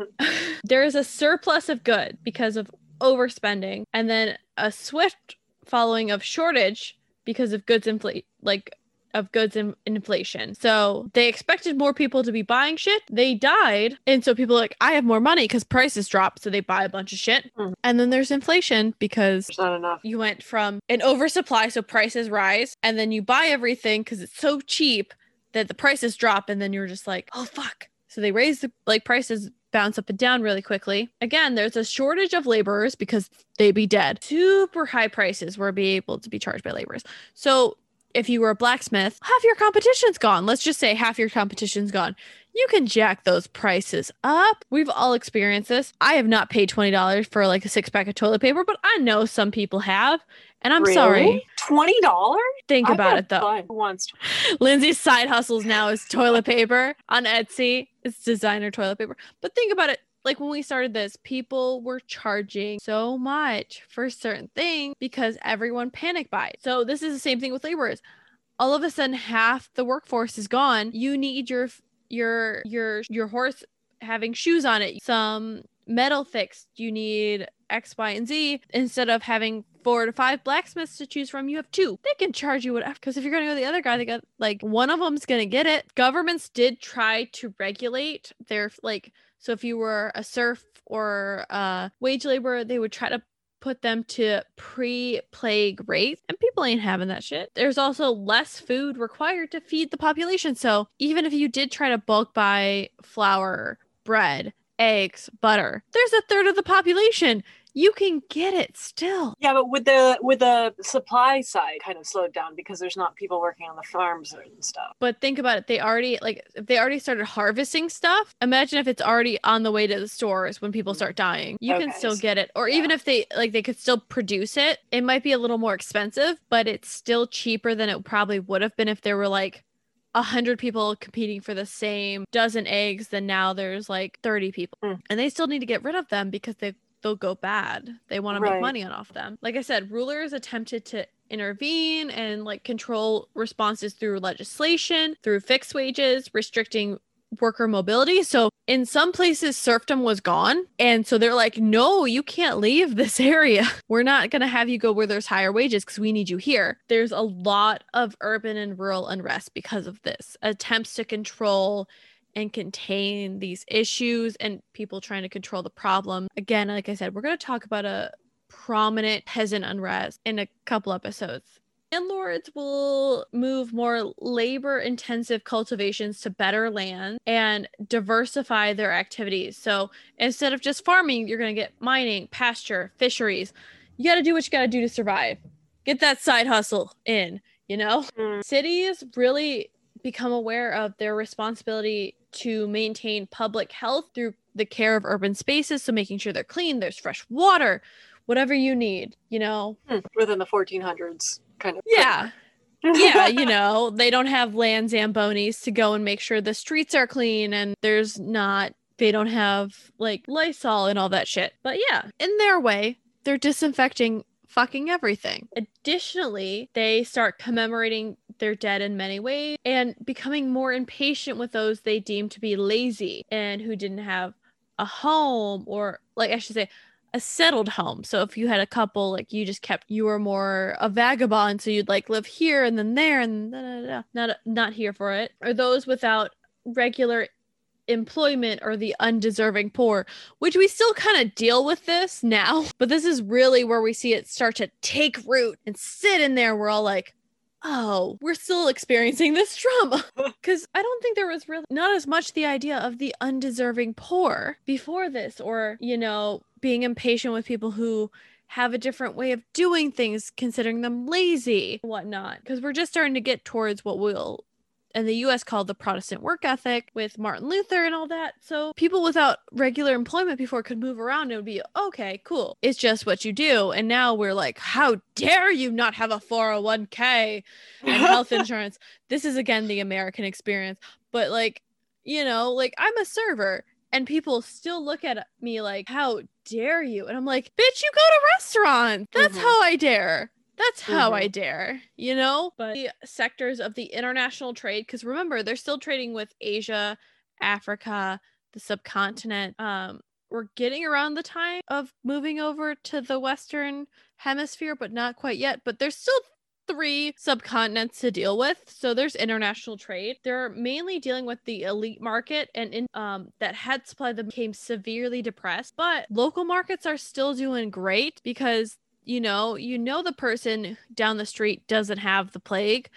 there is a surplus of good because of overspending, and then a swift following of shortage because of goods inflate like of goods and inflation. So they expected more people to be buying shit. They died. And so people are like, I have more money because prices drop. So they buy a bunch of shit. Mhm. And then there's inflation because There's not enough. you went from an oversupply, so prices rise, and then you buy everything because it's so cheap that the prices drop, and then you're just like, oh fuck. So they raise the like prices bounce up and down really quickly. Again, there's a shortage of laborers because they'd be dead. Super high prices were be able to be charged by laborers. So if you were a blacksmith, half your competition's gone. Let's just say half your competition's gone. You can jack those prices up. We've all experienced this. I have not paid $20 for like a six pack of toilet paper, but I know some people have. And I'm sorry. Twenty dollars? Think about it though. Once. Linzi's side hustles now is toilet paper on Etsy. It's designer toilet paper. But think about it. Like when we started this, people were charging so much for certain things because everyone panic buys. So this is the same thing with laborers. All of a sudden, half the workforce is gone. You need your your your your horse having shoes on it. Some metal fixed. You need X, Y, and Z. Instead of having four to five blacksmiths to choose from, you have two. They can charge you whatever. Because if you're gonna go to the other guy, they got like one of them's gonna get it. Governments did try to regulate their like. So if you were a serf or a wage laborer, they would try to put them to pre-plague rates and people ain't having that shit there's also less food required to feed the population so even if you did try to bulk buy flour bread eggs butter there's a third of the population you can get it still Yeah, but with the with the supply side kind of slowed down because there's not people working on the farms and stuff. but think about it they already like if they already started harvesting stuff imagine if it's already on the way to the stores when people start dying you can still so- get it or even if they like they could still produce it it might be a little more expensive but it's still cheaper than it probably would have been if there were like a hundred people competing for the same dozen eggs then now there's like 30 people Mm. and they still need to get rid of them because they they'll go bad. They want to make money on off them. Like i said rulers attempted to intervene and like control responses through legislation through fixed wages restricting worker mobility. So in some places serfdom was gone. And so they're like no you can't leave this area. We're not going to have you go where there's higher wages because we need you here. There's a lot of urban and rural unrest because of this. Attempts to control and contain these issues and people trying to control the problem again like i said we're going to talk about a prominent peasant unrest in a couple episodes landlords will move more labor intensive cultivations to better land and diversify their activities. So instead of just farming, you're going to get mining, pasture, fisheries. You got to do what you got to do to survive. Get that side hustle in, you know? Mm. Cities really become aware of their responsibility to maintain public health through the care of urban spaces. So making sure they're clean, there's fresh water, whatever you need, you know? Hmm, Within the 1400s, kind of. Yeah. yeah, you know, they don't have land zambonis to go and make sure the streets are clean and there's not they don't have like Lysol and all that shit. But yeah, in their way, they're disinfecting fucking everything. Additionally, they start commemorating their dead in many ways and becoming more impatient with those they deem to be lazy and who didn't have a home or like I should say a settled home. So if you had a couple, like you just kept, you were more a vagabond, so you'd like live here and then there and da, da, da, not not here for it. Or those without regular employment or the undeserving poor, which we still kind of deal with this now. But this is really where we see it start to take root and sit in there. We're all like, oh, we're still experiencing this trauma. Because I don't think there was really not as much the idea of the undeserving poor before this, or, you know, being impatient with people who have a different way of doing things, considering them lazy, whatnot. Because we're just starting to get towards what we'll in the US called the Protestant work ethic with Martin Luther and all that. So people without regular employment before could move around and it would be okay, cool. It's just what you do. And now we're like, how dare you not have a 401k and health insurance? This is again the American experience. But like, you know, like I'm a server and people still look at me like, how dare you? And I'm like, bitch, you go to restaurants. That's Mhm. how I dare. That's how I Mhm. dare, you know? But the sectors of the international trade, because remember, they're still trading with Asia, Africa, the subcontinent. Um, we're getting around the time of moving over to the Western hemisphere, but not quite yet. But there's still three subcontinents to deal with. So there's international trade. They're mainly dealing with the elite market and in um that had supply that became severely depressed. But local markets are still doing great because you know, you know the person down the street doesn't have the plague.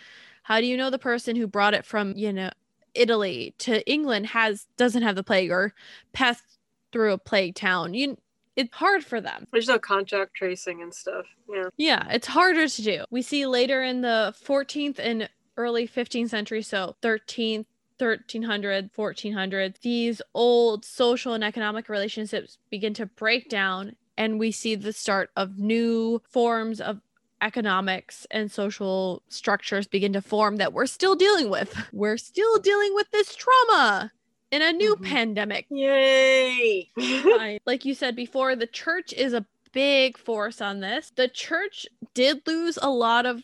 How do you know the person who brought it from, you know, Italy to England has doesn't have the plague or passed through a plague town? You it's hard for them. There's no contact tracing and stuff. Yeah. Yeah, it's harder to do. We see later in the 14th and early 15th century, so 13th 1300 1400 these old social and economic relationships begin to break down and we see the start of new forms of economics and social structures begin to form that we're still dealing with we're still dealing with this trauma in a new Mhm. pandemic Yay. Like you said before, the church is a big force on this. The church did lose a lot of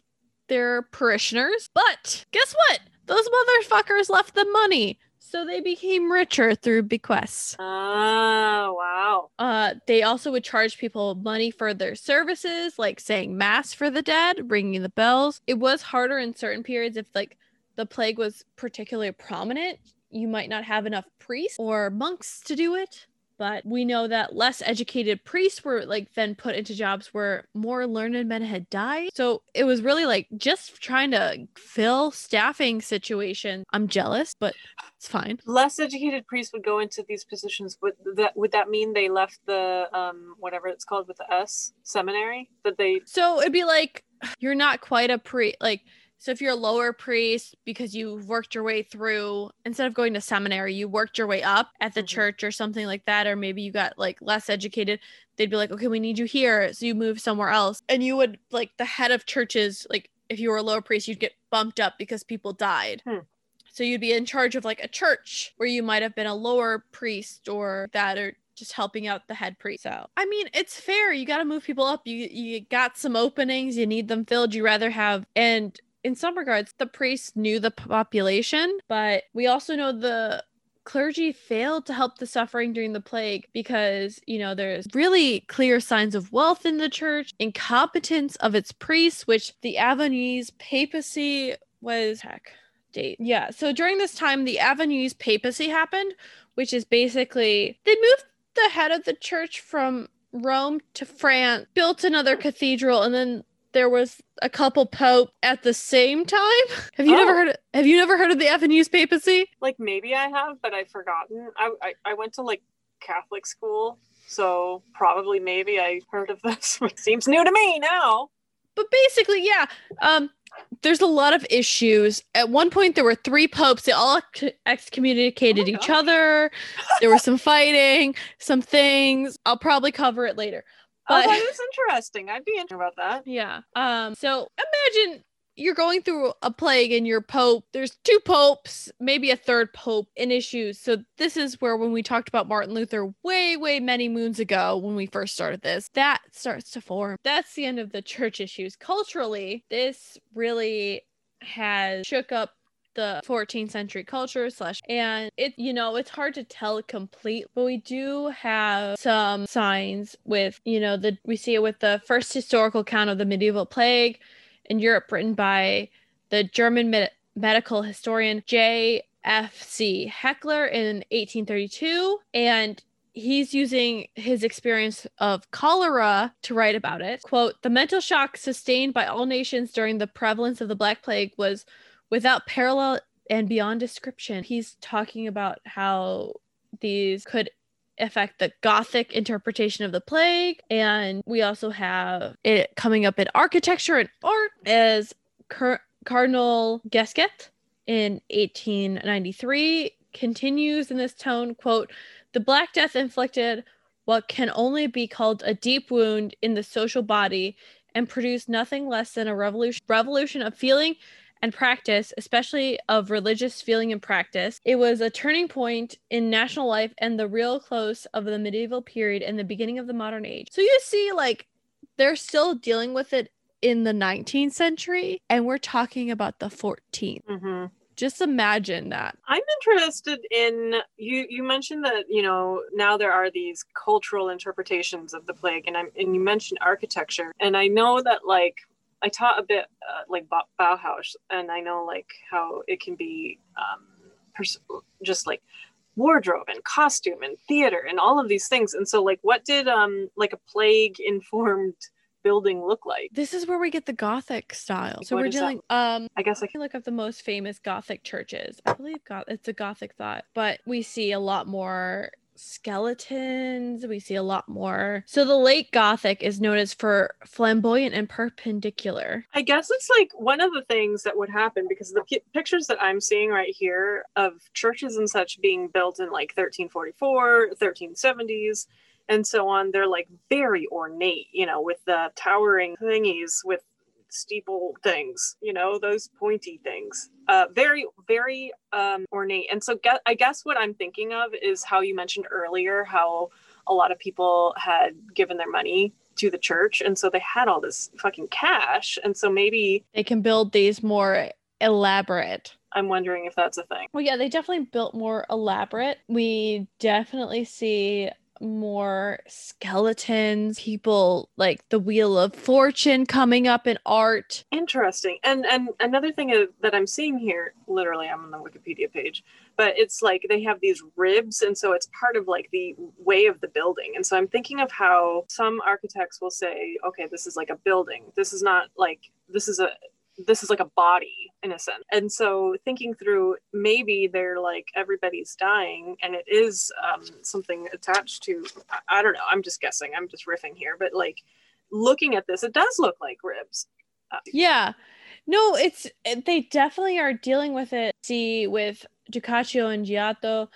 their parishioners, but guess what? Those motherfuckers left them money. So they became richer through bequests. oh, wow. Uh, they also would charge people money for their services, like saying mass for the dead, ringing the bells. It was harder in certain periods if like the plague was particularly prominent. You might not have enough priests or monks to do it. But we know that less educated priests were like then put into jobs where more learned men had died. So it was really like just trying to fill staffing situation. I'm jealous, but it's fine. Less educated priests would go into these positions. Would that would that mean they left the um whatever it's called with the S seminary? That they So it'd be like you're not quite a pre like so if you're a lower priest because you've worked your way through instead of going to seminary, you worked your way up at the Mhm. church or something like that, or maybe you got like less educated, they'd be like, Okay, we need you here. So you move somewhere else. And you would like the head of churches, like if you were a lower priest, you'd get bumped up because people died. Hmm. So you'd be in charge of like a church where you might have been a lower priest or that or just helping out the head priest. So I mean, it's fair. You got to move people up. You you got some openings. You need them filled. You rather have and in some regards, the priests knew the population, but we also know the clergy failed to help the suffering during the plague because you know there's really clear signs of wealth in the church incompetence of its priests which the Avignonese papacy was heck date. Yeah so during this time the Avignonese papacy happened which is basically they moved the head of the church from Rome to France built another cathedral and then there was a couple pope at the same time have you Oh. never heard of, have you never heard of the Avignonese papacy like maybe I have, but I've forgotten. I I, I went to like Catholic school, so probably maybe I heard of this. It seems new to me now. but basically yeah um there's a lot of issues at one point there were three popes they all ex- excommunicated Oh each other there was some fighting some things i'll probably cover it later oh, But- that is interesting. I'd be interested about that. yeah um so imagine you're going through a plague and your pope there's two popes maybe a third pope in issues so this is where when we talked about martin luther way way many moons ago when we first started this that starts to form that's the end of the church issues culturally this really has shook up the 14th century culture slash and it you know it's hard to tell complete but we do have some signs with you know the we see it with the first historical account of the medieval plague in Europe written by the German med- medical historian J.F.C. Hecker in 1832 and he's using his experience of cholera to write about it. Quote, the mental shock sustained by all nations during the prevalence of the Black Plague was without parallel and beyond description. He's talking about how these could affect the Gothic interpretation of the plague. And we also have it coming up in architecture and art as Car- Cardinal Gasquet in 1893 continues in this tone quote, the Black Death inflicted what can only be called a deep wound in the social body and produced nothing less than a revolution revolution of feeling and practice, especially of religious feeling and practice. It was a turning point in national life and the real close of the medieval period and the beginning of the modern age. So you see, like, they're still dealing with it in the 19th century, and we're talking about the 14th. hmm Just imagine that. I'm interested in you. You mentioned that you know now there are these cultural interpretations of the plague, and I'm and you mentioned architecture, and I know that like I taught a bit uh, like Bauhaus, and I know like how it can be um, pers- just like wardrobe and costume and theater and all of these things. And so, like, what did um like a plague informed building look like? This is where we get the Gothic style. So What we're that? dealing. Um, I guess I I can look up the most famous Gothic churches. I believe Goth- it's a Gothic thought, but we see a lot more skeletons. We see a lot more. So the late Gothic is known as for flamboyant and perpendicular. I guess it's like one of the things that would happen because the pi- pictures that I'm seeing right here of churches and such being built in like 1344, 1370s, and so on, they're like very ornate, you know, with the towering thingies with steeple things, you know, those pointy things. Uh, very, very um, ornate. And so get, I guess what I'm thinking of is how you mentioned earlier how a lot of people had given their money to the church and so they had all this fucking cash and so maybe They can build these more elaborate. i'm wondering if that's a thing Well, yeah, they definitely built more elaborate. We definitely see more skeletons, people like the Wheel of Fortune coming up in art. interesting. And and another thing uh, that i'm seeing here literally i'm on the wikipedia page but it's like they have these ribs and so it's part of like the way of the building. And so i'm thinking of how some architects will say okay this is like a building. This is not like this is a this is like a body in a sense and so thinking through maybe they're like everybody's dying and it is um, something attached to I, I don't know i'm just guessing i'm just riffing here but like looking at this it does look like ribs Yeah. No, it's they definitely are dealing with it. See, with Duccio and Giotto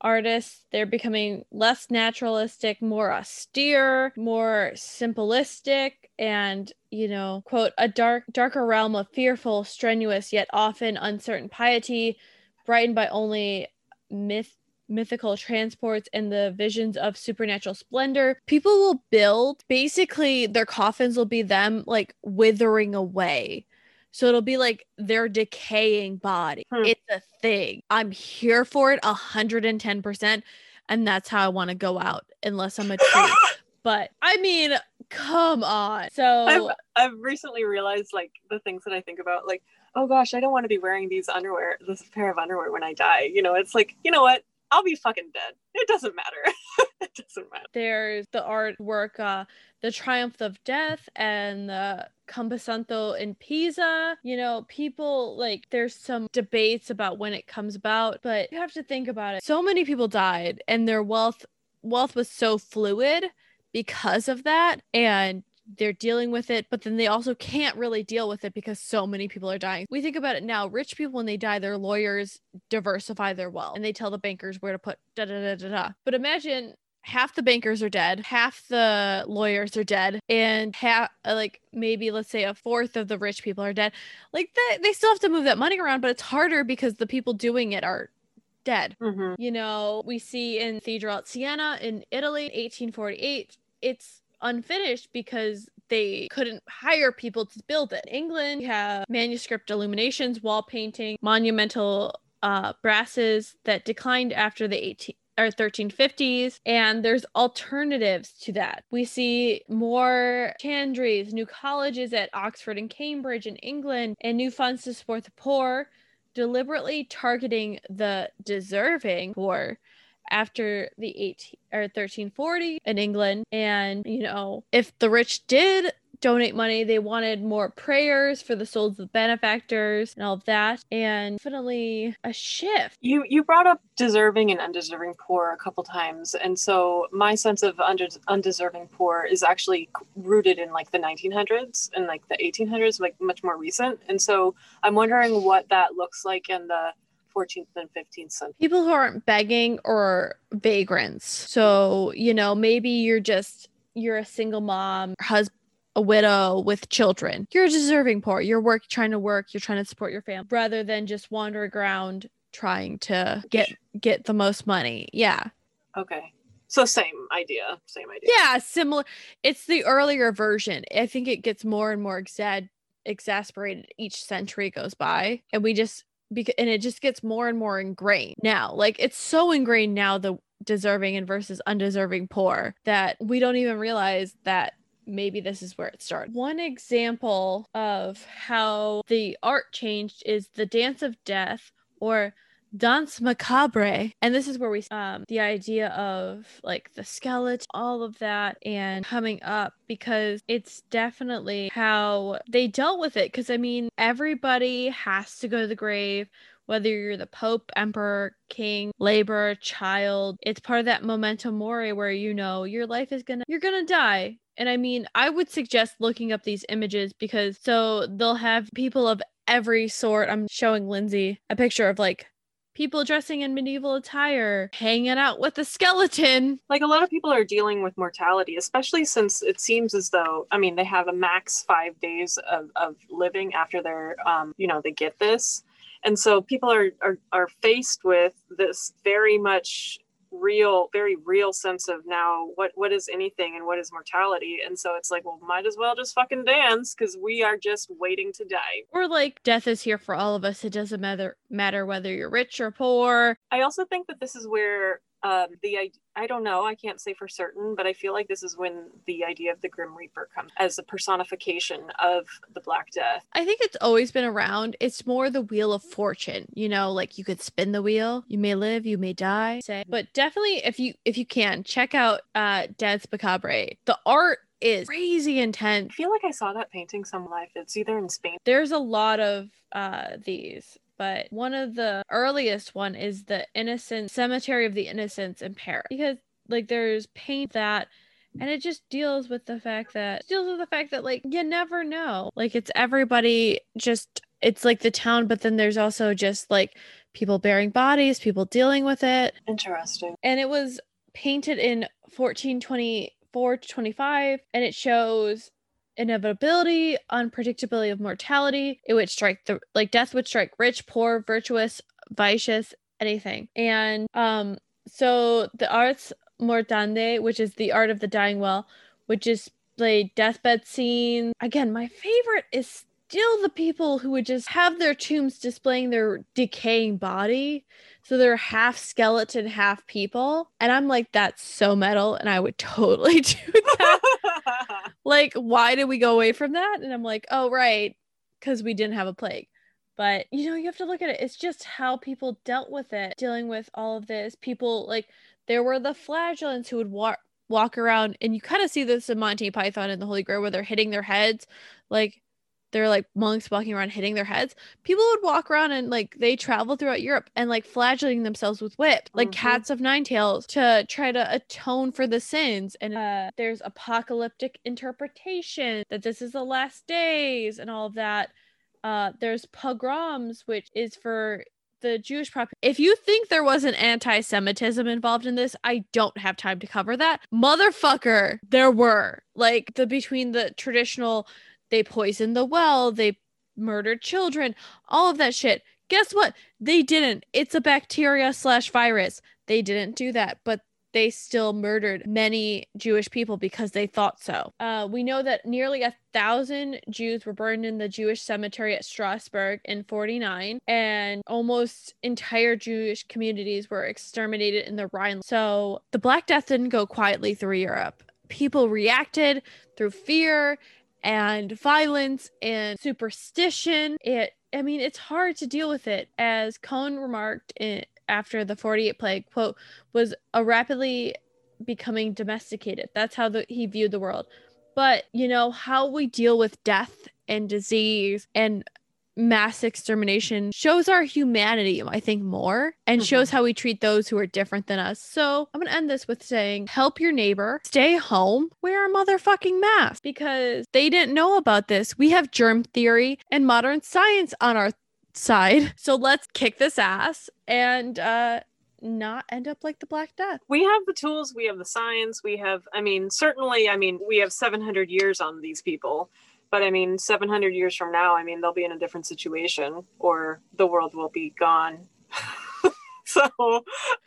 artists, they're becoming less naturalistic, more austere, more simplistic, and you know, quote, a dark darker realm of fearful, strenuous, yet often uncertain piety, brightened by only myth mythical transports and the visions of supernatural splendor. People will build basically their coffins will be them like withering away. So it'll be like their decaying body. Hmm. It's a thing. I'm here for it 110%. And that's how I want to go out, unless I'm a tree. but I mean, come on. So I've, I've recently realized like the things that I think about, like, oh gosh, I don't want to be wearing these underwear, this pair of underwear when I die. You know, it's like, you know what? I'll be fucking dead. It doesn't matter. it doesn't matter. there's the artwork uh the triumph of death and the Camposanto in Pisa. You know, people like there's some debates about when it comes about, but you have to think about it. So many people died and their wealth wealth was so fluid because of that and they're dealing with it, but then they also can't really deal with it because so many people are dying. We think about it now. Rich people, when they die, their lawyers diversify their wealth and they tell the bankers where to put da da da da da. But imagine half the bankers are dead, half the lawyers are dead, and half like maybe let's say a fourth of the rich people are dead. Like they they still have to move that money around, but it's harder because the people doing it are dead. hmm You know, we see in the Cathedral at Siena in Italy, 1848, it's unfinished because they couldn't hire people to build it. England, we have manuscript illuminations, wall painting, monumental uh, brasses that declined after the 18 or 1350s and there's alternatives to that we see more chantries new colleges at oxford and cambridge in england and new funds to support the poor deliberately targeting the deserving poor after the 18 or 1340 in England. And you know if the rich did donate money they wanted more prayers for the souls of the benefactors and all of that. And definitely a shift. You you brought up deserving and undeserving poor a couple times, and so my sense of under, undeserving poor is actually rooted in like the 1900s and like the 1800s, like much more recent. And so I'm wondering what that looks like in the 14th and 15th century. people who aren't begging or vagrants. So you know maybe you're just you're a single mom husband a widow with children. You're deserving poor you're work trying to work. You're trying to support your family rather than just wandering around trying to get get the most money. Yeah. Okay, so same idea, same idea. yeah similar it's the earlier version. I think it gets more and more exa- exasperated each century goes by and we just because and it just gets more and more ingrained now like it's so ingrained now the deserving and versus undeserving poor that we don't even realize that maybe this is where it started. One example of how the art changed is the Dance of Death or Danse Macabre. And this is where we um the idea of like the skeleton, all of that and coming up because it's definitely how they dealt with it. Cause I mean, everybody has to go to the grave whether you're the Pope, Emperor, King, Labor, child. It's part of that memento mori where you know your life is gonna, you're gonna die. And I mean, I would suggest looking up these images because so they'll have people of every sort. I'm showing Linzi a picture of like people dressing in medieval attire, hanging out with a skeleton. Like a lot of people are dealing with mortality, especially since it seems as though, I mean, they have a max five days of, of living after they're, um, you know, they get this and so people are, are are faced with this very much real very real sense of now what what is anything and what is mortality. And so it's like well might as well just fucking dance because we are just waiting to die. Or like death is here for all of us. It doesn't matter matter whether you're rich or poor. I also think that this is where um, the I I don't know, I can't say for certain, but I feel like this is when the idea of the Grim Reaper comes as a personification of the Black Death. I think it's always been around. It's more the wheel of fortune, you know, like you could spin the wheel, you may live, you may die. Say, but definitely if you if you can check out uh Danse Macabre. The art is crazy intense. I feel like I saw that painting some life. It's either in Spain. There's a lot of uh these but one of the earliest one is the innocent cemetery of the innocents in paris because like there's paint that and it just deals with the fact that deals with the fact that like you never know. Like it's everybody just it's like the town but then there's also just like people bearing bodies people dealing with it. Interesting. And it was painted in 1424 to 25 and it shows inevitability, unpredictability of mortality. It would strike the like death would strike rich, poor, virtuous, vicious, anything. And um so the ars moriendi, which is the art of the dying well, which is played deathbed scene. Again, my favorite is still the people who would just have their tombs displaying their decaying body. So they're half skeleton, half people. And I'm like, that's so metal. And I would totally do that. like, why did we go away from that? And I'm like, oh, right. Because we didn't have a plague. But, you know, you have to look at it. It's just how people dealt with it, dealing with all of this. People, like, there were the flagellants who would walk walk around and you kind of see this in Monty Python and the Holy Grail where they're hitting their heads like they're like monks walking around hitting their heads. People would walk around and like they travel throughout Europe and like flagellating themselves with whip, like mm-hmm. cats of nine tails, to try to atone for the sins. And uh, there's apocalyptic interpretation that this is the last days and all of that. Uh, there's pogroms, which is for the Jewish population. If you think there was an anti Semitism involved in this, I don't have time to cover that. Motherfucker, there were. Like the between the traditional they poisoned the well, they murdered children, all of that shit. Guess what? They didn't. It's a bacteria slash virus. They didn't do that, but they still murdered many Jewish people because they thought so. Uh, we know that nearly a thousand Jews were burned in the Jewish cemetery at Strasbourg in 49, and almost entire Jewish communities were exterminated in the Rhine. So the Black Death didn't go quietly through Europe. People reacted through fear and violence and superstition. It, I mean, it's hard to deal with it. As Cohn remarked in, after the 48 plague, quote, was a rapidly becoming domesticated. That's how the, he viewed the world. But, you know, how we deal with death and disease and mass extermination shows our humanity, I think, more and mm-hmm. shows how we treat those who are different than us. So I'm gonna end this with saying help your neighbor, stay home, wear a motherfucking mask because they didn't know about this. We have germ theory and modern science on our side. So let's kick this ass and uh not end up like the Black Death. We have the tools, we have the science, we have, I mean, certainly, I mean, we have 700 years on these people. But I mean, 700 years from now, I mean, they'll be in a different situation or the world will be gone. so,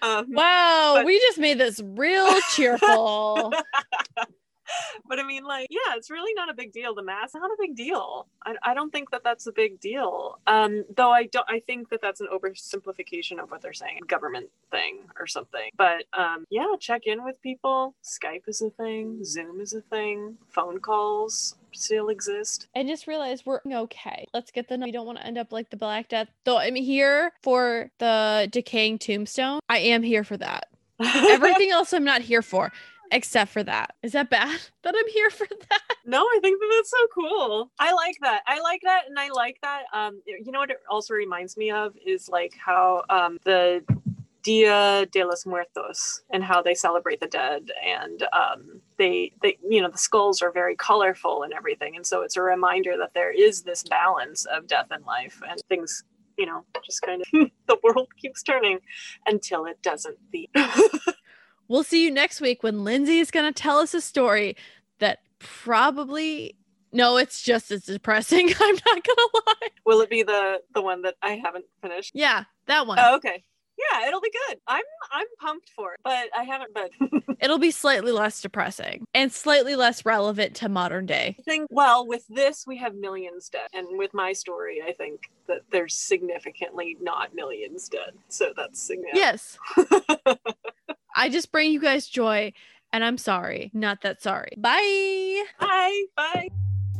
um, wow, but... we just made this real cheerful. but I mean, like, yeah, it's really not a big deal. The mask, not a big deal. I, I don't think that that's a big deal. Um, though I don't, I think that that's an oversimplification of what they're saying, government thing or something. But um, yeah, check in with people. Skype is a thing. Zoom is a thing. Phone calls still exist. I just realized we're okay. Let's get the. We don't want to end up like the Black Death. Though I'm here for the decaying tombstone. I am here for that. Everything else I'm not here for except for that. Is that bad that I'm here for that? No, I think that that's so cool. I like that. I like that, and I like that. Um, you know what it also reminds me of is like how um the Dia de los Muertos and how they celebrate the dead, and um, they they you know the skulls are very colorful and everything, and so it's a reminder that there is this balance of death and life, and things you know just kind of the world keeps turning until it doesn't. The We'll see you next week when Linzi is going to tell us a story that probably no, it's just as depressing. I'm not gonna lie. Will it be the the one that I haven't finished? Yeah, that one. Oh, okay. Yeah, it'll be good. I'm I'm pumped for it, but I haven't but It'll be slightly less depressing and slightly less relevant to modern day. I think well, with this we have millions dead, and with my story, I think that there's significantly not millions dead. So that's significant. Yes. I just bring you guys joy, and I'm sorry. Not that sorry. Bye. Bye. Bye.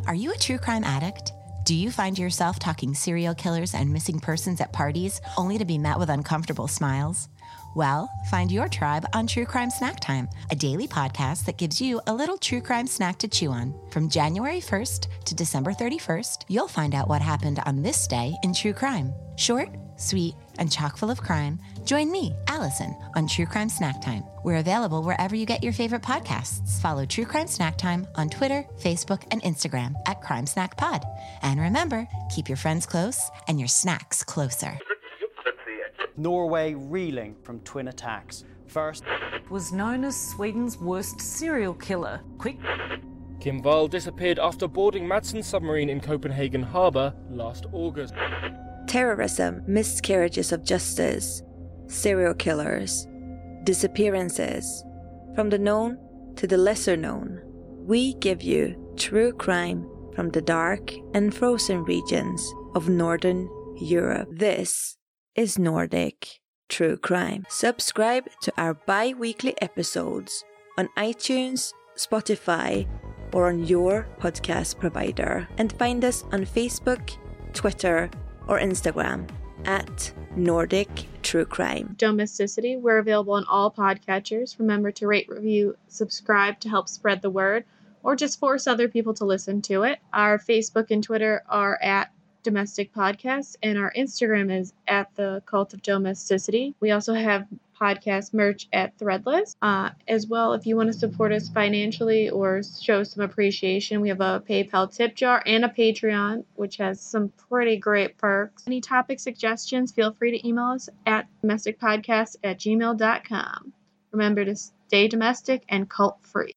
Are you a true crime addict? Do you find yourself talking serial killers and missing persons at parties only to be met with uncomfortable smiles? Well, find your tribe on True Crime Snack Time, a daily podcast that gives you a little true crime snack to chew on. From January 1st to December 31st, you'll find out what happened on this day in true crime. Short, sweet, and chock full of crime, join me, Allison, on True Crime Snack Time. We're available wherever you get your favorite podcasts. Follow True Crime Snack Time on Twitter, Facebook, and Instagram at Crime Snack Pod. And remember, keep your friends close and your snacks closer. Norway reeling from twin attacks. First, was known as Sweden's worst serial killer. Quick, Kim Wall disappeared after boarding Madsen submarine in Copenhagen harbour last August. Terrorism, miscarriages of justice, serial killers, disappearances. From the known to the lesser known, we give you true crime from the dark and frozen regions of Northern Europe. This is Nordic True Crime. Subscribe to our bi weekly episodes on iTunes, Spotify, or on your podcast provider. And find us on Facebook, Twitter, or Instagram at Nordic True Crime. Domesticity. We're available on all podcatchers. Remember to rate, review, subscribe to help spread the word, or just force other people to listen to it. Our Facebook and Twitter are at Domestic Podcast, and our Instagram is at the Cult of Domesticity. We also have podcast merch at Threadless. Uh, as well, if you want to support us financially or show some appreciation, we have a PayPal tip jar and a Patreon, which has some pretty great perks. Any topic suggestions, feel free to email us at domesticpodcast at gmail.com. Remember to stay domestic and cult free.